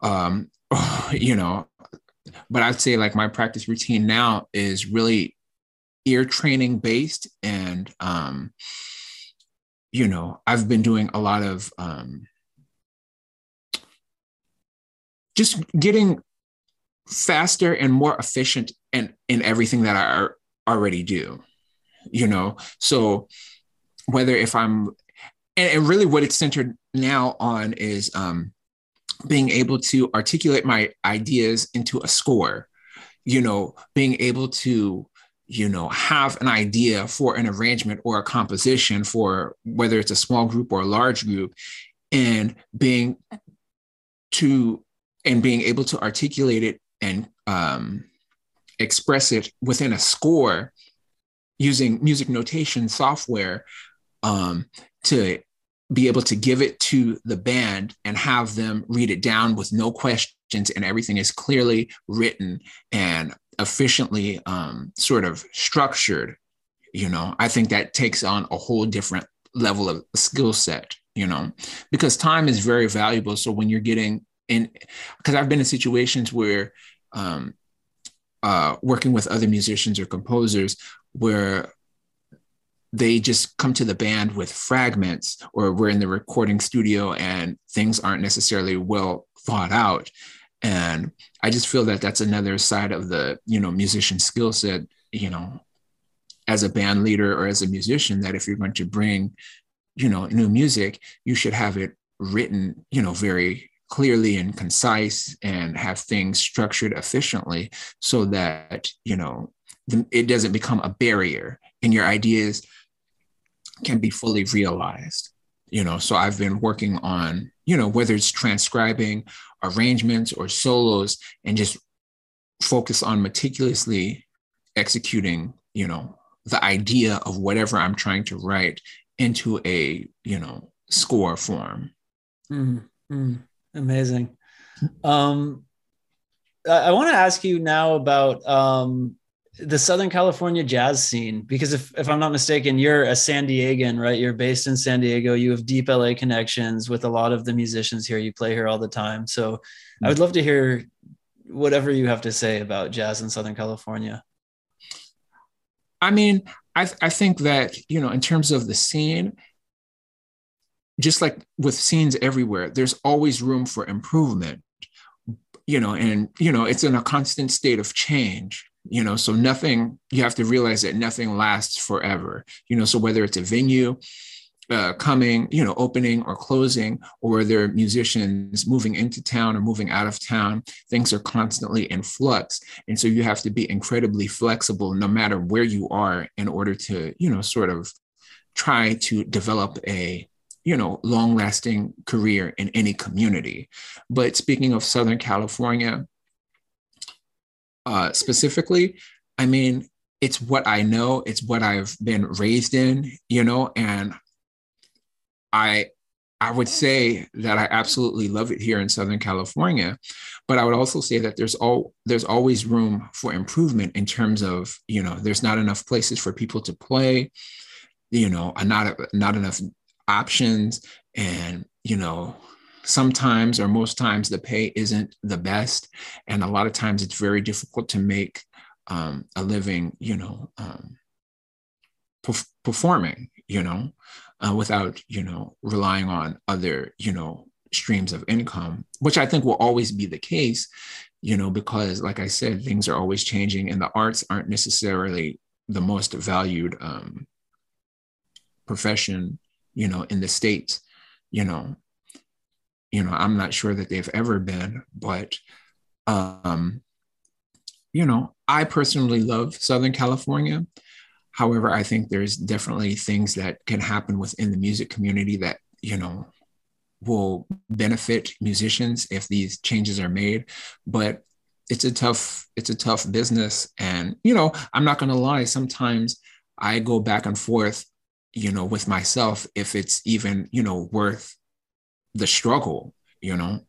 um, you know. But I'd say like my practice routine now is really ear training based, and um, you know, I've been doing a lot of um, just getting faster and more efficient in, in everything that I already do, you know? So whether if I'm, and, and really what it's centered now on is um, being able to articulate my ideas into a score, you know, being able to, you know, have an idea for an arrangement or a composition for whether it's a small group or a large group and being to and being able to articulate it and um, express it within a score using music notation software um, to be able to give it to the band and have them read it down with no questions and everything is clearly written and efficiently um, sort of structured you know i think that takes on a whole different level of skill set, you know, because time is very valuable. So when you're getting in, because I've been in situations where um, uh, working with other musicians or composers where they just come to the band with fragments or we're in the recording studio and things aren't necessarily well thought out. And i just feel that that's another side of the you know musician skill set you know as a band leader or as a musician that if you're going to bring you know new music you should have it written you know very clearly and concise and have things structured efficiently so that you know it doesn't become a barrier and your ideas can be fully realized. You know so i've been working on you know whether it's transcribing arrangements or solos and just focus on meticulously executing you know the idea of whatever i'm trying to write into a you know score form. Mm-hmm. Amazing um i, I want to ask you now about um the Southern California jazz scene? Because if, if I'm not mistaken, you're a San Diegan, right? You're based in San Diego. You have deep LA connections with a lot of the musicians here. You play here all the time. So mm-hmm. I would love to hear whatever you have to say about jazz in Southern California. I mean, I, th- I think that, you know, in terms of the scene, just like with scenes everywhere, there's always room for improvement, you know, and, you know, it's in a constant state of change you know so nothing you have to realize that nothing lasts forever you know so whether it's a venue uh, coming, you know, opening or closing, or there are musicians moving into town or moving out of town. Things are constantly in flux, and so you have to be incredibly flexible, no matter where you are, in order to, you know, sort of try to develop a, you know, long-lasting career in any community. But speaking of Southern California, uh, specifically, I mean, it's what I know, it's what I've been raised in, you know, and I I would say that I absolutely love it here in Southern California, but I would also say that there's all there's always room for improvement in terms of you know there's not enough places for people to play, you know, not not enough options, and you know sometimes or most times the pay isn't the best. And a lot of times it's very difficult to make um, a living you know um, performing you know uh, without you know relying on other you know streams of income which i think will always be the case you know because like i said things are always changing and the arts aren't necessarily the most valued um, profession you know in the states you know you know i'm not sure that they've ever been but um you know i personally love southern california. However i think there's definitely things that can happen within the music community that you know will benefit musicians if these changes are made. But it's a tough it's a tough business. And you know i'm not to lie sometimes i go back and forth you know with myself if it's even you know worth the struggle, you know,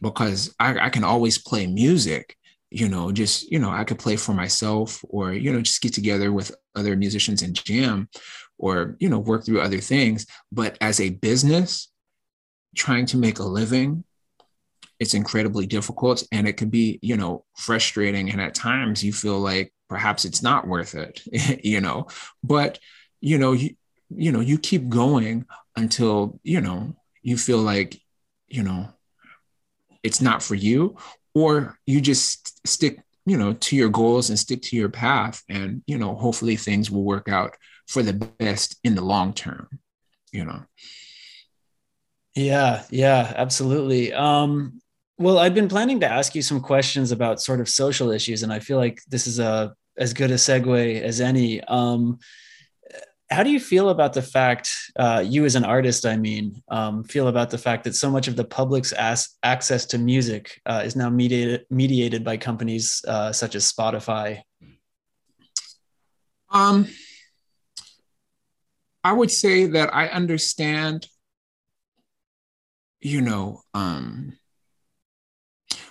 because I, I can always play music, you know, just, you know, I could play for myself or, you know, just get together with other musicians and jam or, you know, work through other things. But as a business, trying to make a living, it's incredibly difficult and it can be, you know, frustrating. And at times you feel like perhaps it's not worth it, you know, but, you know, you, you know, you keep going until, you know, you feel like, you know, it's not for you, or you just stick, you know, to your goals and stick to your path. And, you know, hopefully things will work out for the best in the long term, you know. Yeah, yeah, absolutely. Um, well, I've been planning to ask you some questions about sort of social issues, and I feel like this is a as good a segue as any. Um, how do you feel about the fact uh, you as an artist i mean um, feel about the fact that so much of the public's as- access to music uh, is now mediated mediated by companies uh, such as spotify? Um, i would say that i understand you know um,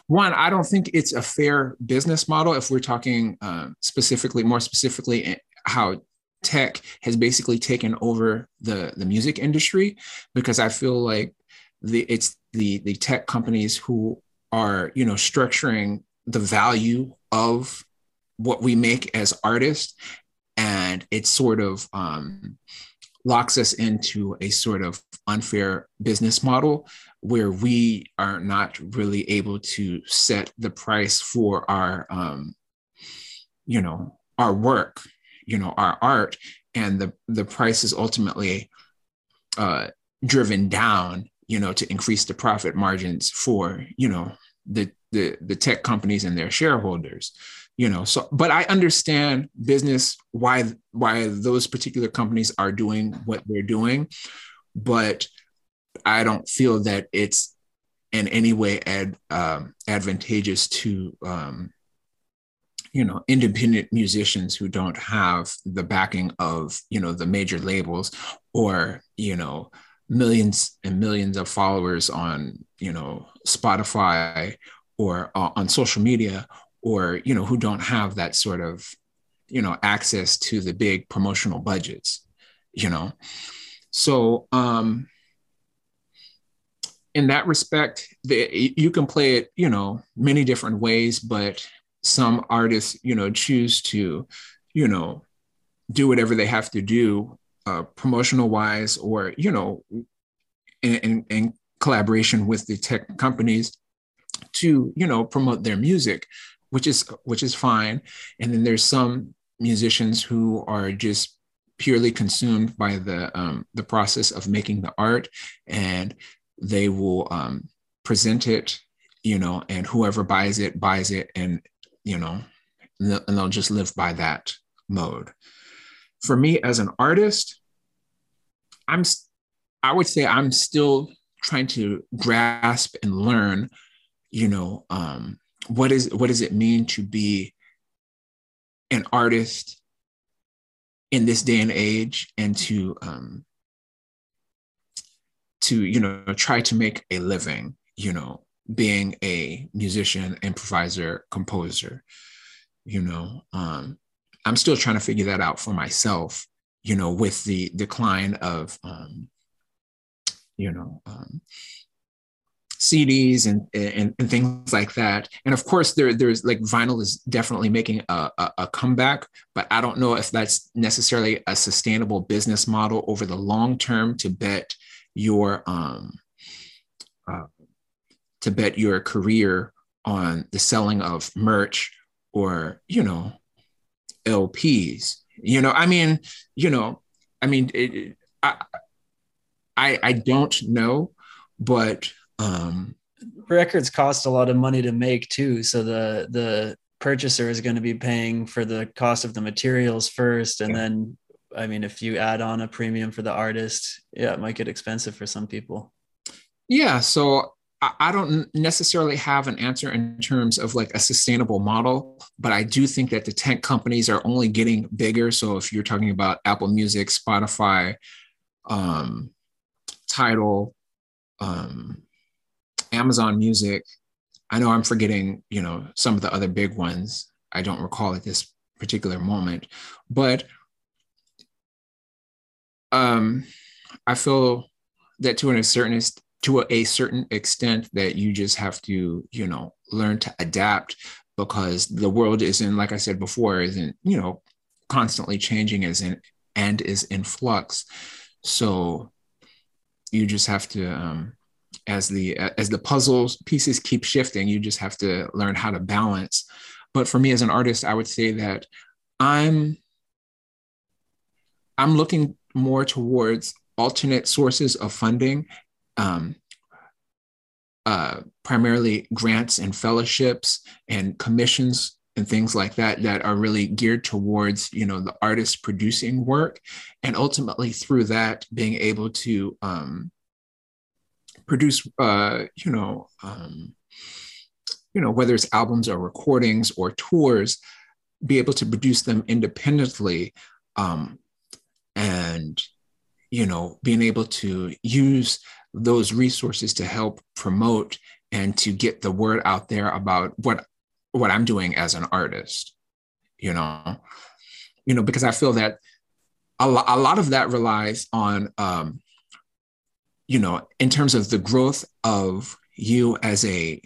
one i don't think it's a fair business model if we're talking uh, specifically more specifically eh, how tech has basically taken over the the music industry because I feel like the it's the the tech companies who are you know structuring the value of what we make as artists. And it sort of um, locks us into a sort of unfair business model where we are not really able to set the price for our um, you know our work you know our art and the the price is ultimately uh, driven down you know to increase the profit margins for you know the the the tech companies and their shareholders you know. So but i understand business why why those particular companies are doing what they're doing but i don't feel that it's in any way ad, um, advantageous to um, you know independent musicians who don't have the backing of you know the major labels or you know millions and millions of followers on you know spotify or uh, on social media or you know who don't have that sort of you know access to the big promotional budgets you know? So um in that respect the, you can play it you know many different ways but some artists you know choose to you know do whatever they have to do uh, promotional wise or you know in, in, in collaboration with the tech companies to you know promote their music which is which is fine. And then there's some musicians who are just purely consumed by the um, the process of making the art and they will um, present it you know and whoever buys it buys it and you know and they'll just live by that mode. For me as an artist i'm i would say i'm still trying to grasp and learn you know um, what is what does it mean to be an artist in this day and age and to um, to you know try to make a living you know being a musician improviser composer you know um, i'm still trying to figure that out for myself you know with the decline of um, you know um, CDs and, and, and things like that. And of course, there there's like vinyl is definitely making a, a, a, comeback, but I don't know if that's necessarily a sustainable business model over the long term to bet your um uh, to bet your career on the selling of merch or you know LPs. You know, I mean, you know, I mean, it, I I I don't know, but um, records cost a lot of money to make too so the the purchaser is going to be paying for the cost of the materials first and yeah. then i mean if you add on a premium for the artist yeah it might get expensive for some people yeah so I don't necessarily have an answer in terms of like a sustainable model, but I do think that the tech companies are only getting bigger. So if you're talking about Apple Music, Spotify, um, Tidal, um, Amazon Music. I know I'm forgetting, you know, some of the other big ones. I don't recall at this particular moment, but um, I feel that to a certain to a certain extent that you just have to, you know, learn to adapt because the world isn't, like I said before, isn't, you know, constantly changing as in and is in flux. So you just have to um, as the as the puzzles pieces keep shifting you just have to learn how to balance but for me as an artist i would say that i'm i'm looking more towards alternate sources of funding um, uh, primarily grants and fellowships and commissions and things like that that are really geared towards you know the artist producing work. And ultimately through that being able to um, produce, uh, you know, um, you know, whether it's albums or recordings or tours, be able to produce them independently, um, and you know, being able to use those resources to help promote and to get the word out there about what what I'm doing as an artist. You know, you know, because I feel that a, lo- a lot of that relies on um, you know in terms of the growth of you as a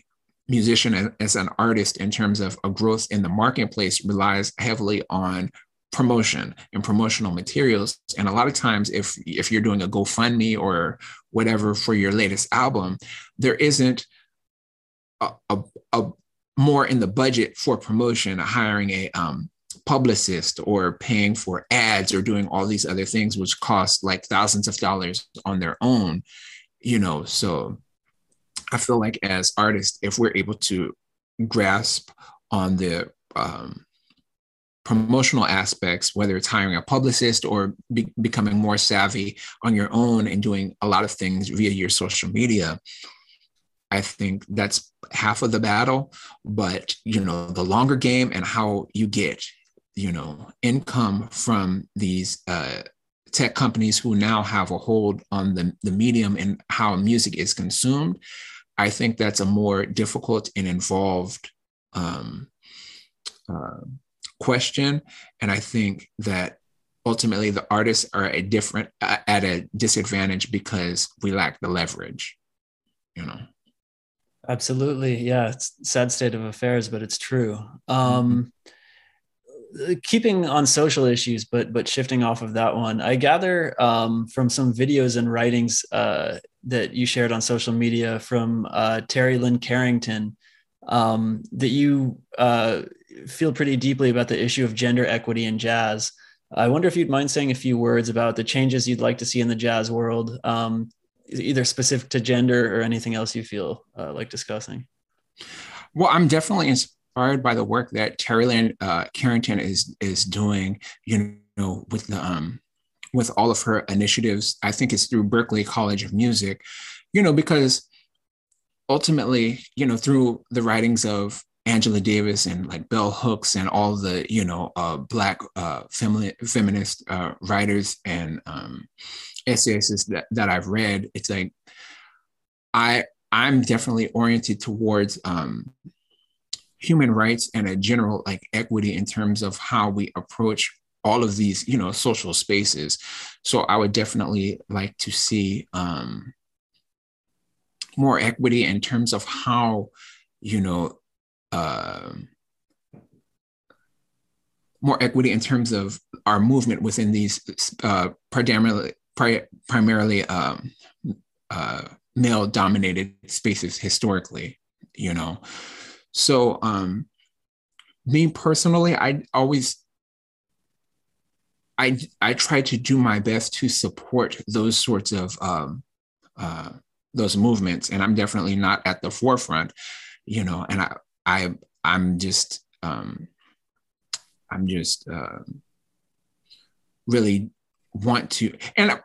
musician and as an artist in terms of a growth in the marketplace relies heavily on promotion and promotional materials. And a lot of times if if you're doing a gofundme or whatever for your latest album there isn't a, a, a more in the budget for promotion hiring a um, publicist or paying for ads or doing all these other things which cost like thousands of dollars on their own you know? So i feel like as artists if we're able to grasp on the um, promotional aspects, whether it's hiring a publicist or be- becoming more savvy on your own and doing a lot of things via your social media, I think that's half of the battle. But you know, the longer game and how you get, you know, income from these uh, tech companies who now have a hold on the, the medium and how music is consumed, I think that's a more difficult and involved um, uh, question. And I think that ultimately the artists are a different at a disadvantage because we lack the leverage, you know. Absolutely. Yeah. It's sad state of affairs, but it's true. Um, mm-hmm. keeping on social issues, but, but shifting off of that one, I gather um, from some videos and writings uh, that you shared on social media from uh, Terri Lyne Carrington um, that you uh, feel pretty deeply about the issue of gender equity in jazz. I wonder if you'd mind saying a few words about the changes you'd like to see in the jazz world, um, either specific to gender or anything else you feel uh, like discussing. Well, I'm definitely inspired by the work that Terri Lyne uh, Carrington is is doing. You know, with the um, with all of her initiatives. I think it's through Berklee College of Music. You know, because ultimately, you know, through the writings of Angela Davis and like Bell Hooks and all the you know uh, black uh, femi- feminist uh, writers and um, that, that I've read, it's like I I'm definitely oriented towards um, human rights and a general like equity in terms of how we approach all of these you know social spaces. So I would definitely like to see um, more equity in terms of how you know uh, more equity in terms of our movement within these uh, primarily pri- primarily um, uh, male dominated spaces historically you know? So um, me personally i always I, I try to do my best to support those sorts of um, uh, those movements and i'm definitely not at the forefront you know? And i I I'm just um, I'm just uh, really want to and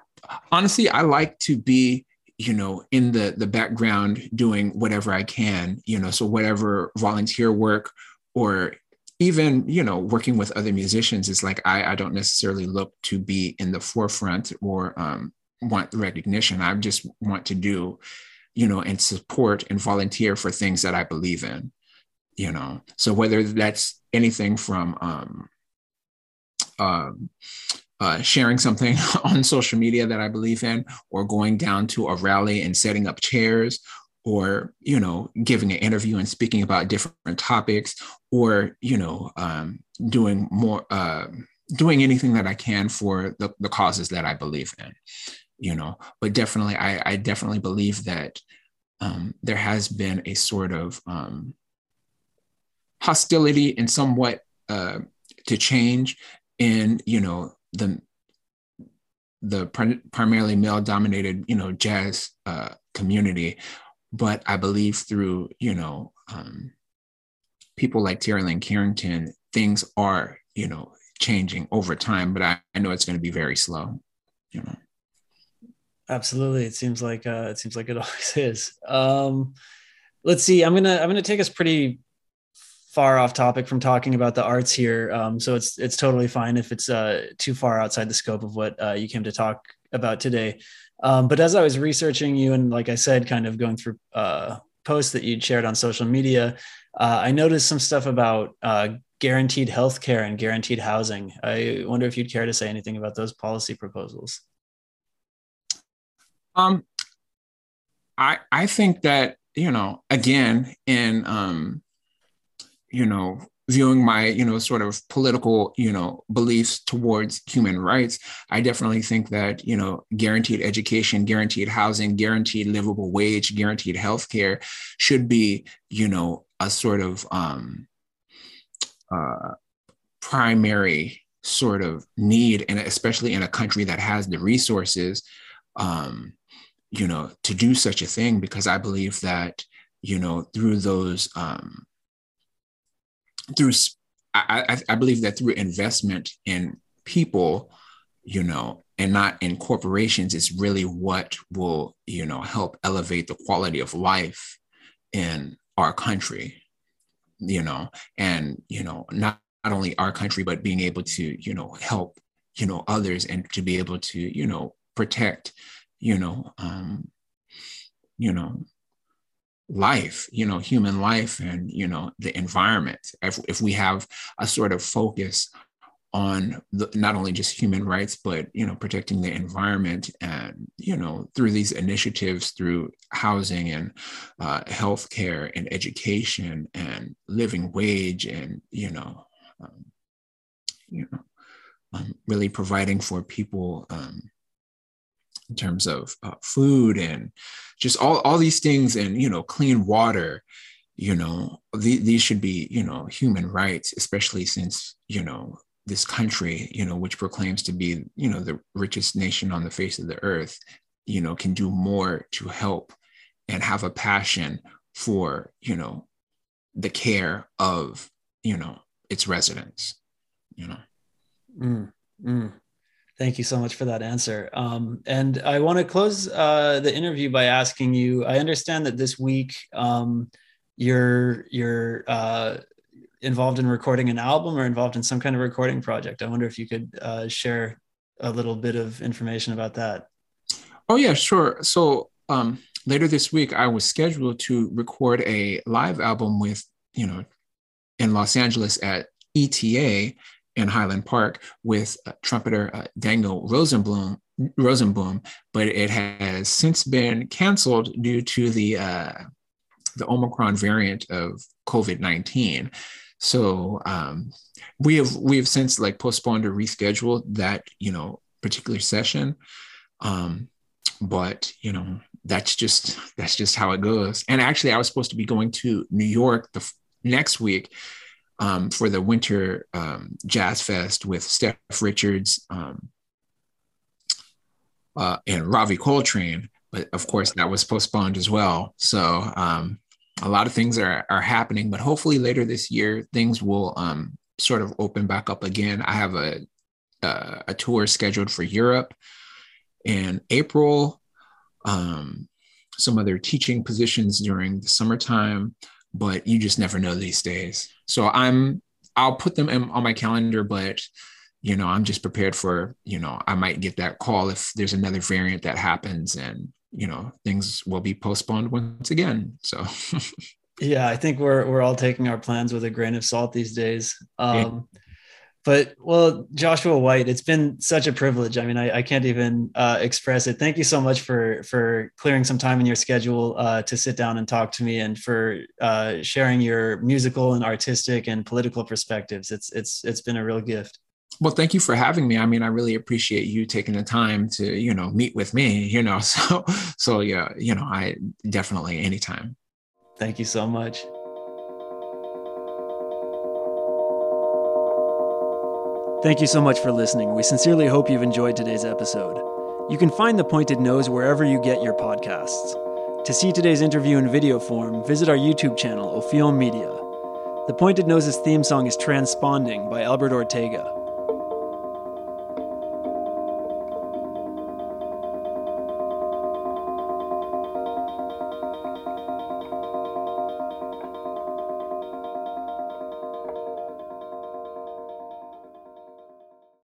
honestly I like to be you know in the the background doing whatever I can you know so whatever volunteer work or even you know working with other musicians is like I, I don't necessarily look to be in the forefront or um, want recognition. I just want to do you know and support and volunteer for things that I believe in you know so whether that's anything from um, um, uh, sharing something on social media that i believe in or going down to a rally and setting up chairs or you know giving an interview and speaking about different topics or you know um, doing more uh, doing anything that i can for the, the causes that i believe in you know. But definitely i, I definitely believe that um, there has been a sort of um, hostility and somewhat uh, to change in you know the the primarily male dominated you know jazz uh, community. But i believe through you know um, people like terri lyne carrington things are you know changing over time but i, I know it's going to be very slow you know. Absolutely. It seems like uh, it seems like it always is. Um, let's see. I'm gonna i'm gonna take us pretty far off topic from talking about the arts here. Um, so it's it's totally fine if it's uh, too far outside the scope of what uh, you came to talk about today. Um, but as I was researching you and like I said, kind of going through uh, posts that you'd shared on social media, uh, I noticed some stuff about uh, guaranteed health care and guaranteed housing. I wonder if you'd care to say anything about those policy proposals. Um, I I think that you know again in um, you know viewing my you know sort of political you know beliefs towards human rights i definitely think that you know guaranteed education guaranteed housing guaranteed livable wage guaranteed health care should be you know a sort of um uh primary sort of need and especially in a country that has the resources um you know to do such a thing because i believe that you know through those um through I, I believe that through investment in people, you know, and not in corporations is really what will, you know, help elevate the quality of life in our country, you know, and, you know, not, not only our country, but being able to, you know, help, you know, others and to be able to, you know, protect, you know, um, you know, life you know human life and you know the environment. If, if we have a sort of focus on the, not only just human rights but you know protecting the environment and you know through these initiatives through housing and uh, healthcare and education and living wage and you know um, you know um, really providing for people um, in terms of uh, food and just all, all these things and you know clean water you know the, these should be you know human rights especially since you know this country you know which proclaims to be you know the richest nation on the face of the earth you know can do more to help and have a passion for you know the care of you know its residents you know mm, mm. Thank you so much for that answer. Um, and I want to close uh, the interview by asking you. I understand that this week um, you're you're uh, involved in recording an album or involved in some kind of recording project. I wonder if you could uh, share a little bit of information about that. Oh yeah, sure. So um, later this week, I was scheduled to record a live album with you know in Los Angeles at ETA in Highland Park with uh, trumpeter uh, Daniel Rosenboom, Rosenboom, but it has since been canceled due to the uh, the Omicron variant of COVID nineteen. So um, we have we have since like postponed or rescheduled that you know particular session. Um, but you know that's just that's just how it goes. And actually, I was supposed to be going to New York the f- next week um, for the Winter um, Jazz Fest with Steph Richards um, uh, and Ravi Coltrane. But of course, that was postponed as well. So um, a lot of things are, are happening, but hopefully later this year, things will um, sort of open back up again. I have a, a, a tour scheduled for Europe in April. Um, some other teaching positions during the summertime but you just never know these days. So I'm I'll put them in, on my calendar, but you know, I'm just prepared for, you know, I might get that call if there's another variant that happens and, you know, things will be postponed once again. So yeah, I think we're we're all taking our plans with a grain of salt these days. Um, yeah but well joshua white it's been such a privilege. I mean i, I can't even uh, express it. Thank you so much for for clearing some time in your schedule uh, to sit down and talk to me and for uh, sharing your musical and artistic and political perspectives. It's it's it's been a real gift. Well thank you for having me. I mean i really appreciate you taking the time to you know meet with me you know so so yeah you know i definitely anytime. Thank you so much Thank you so much for listening. We sincerely hope you've enjoyed today's episode. You can find The Pointed Nose wherever you get your podcasts. To see today's interview in video form, visit our YouTube channel, Ophion Media. The Pointed Nose's theme song is Transponding by Albert Ortega.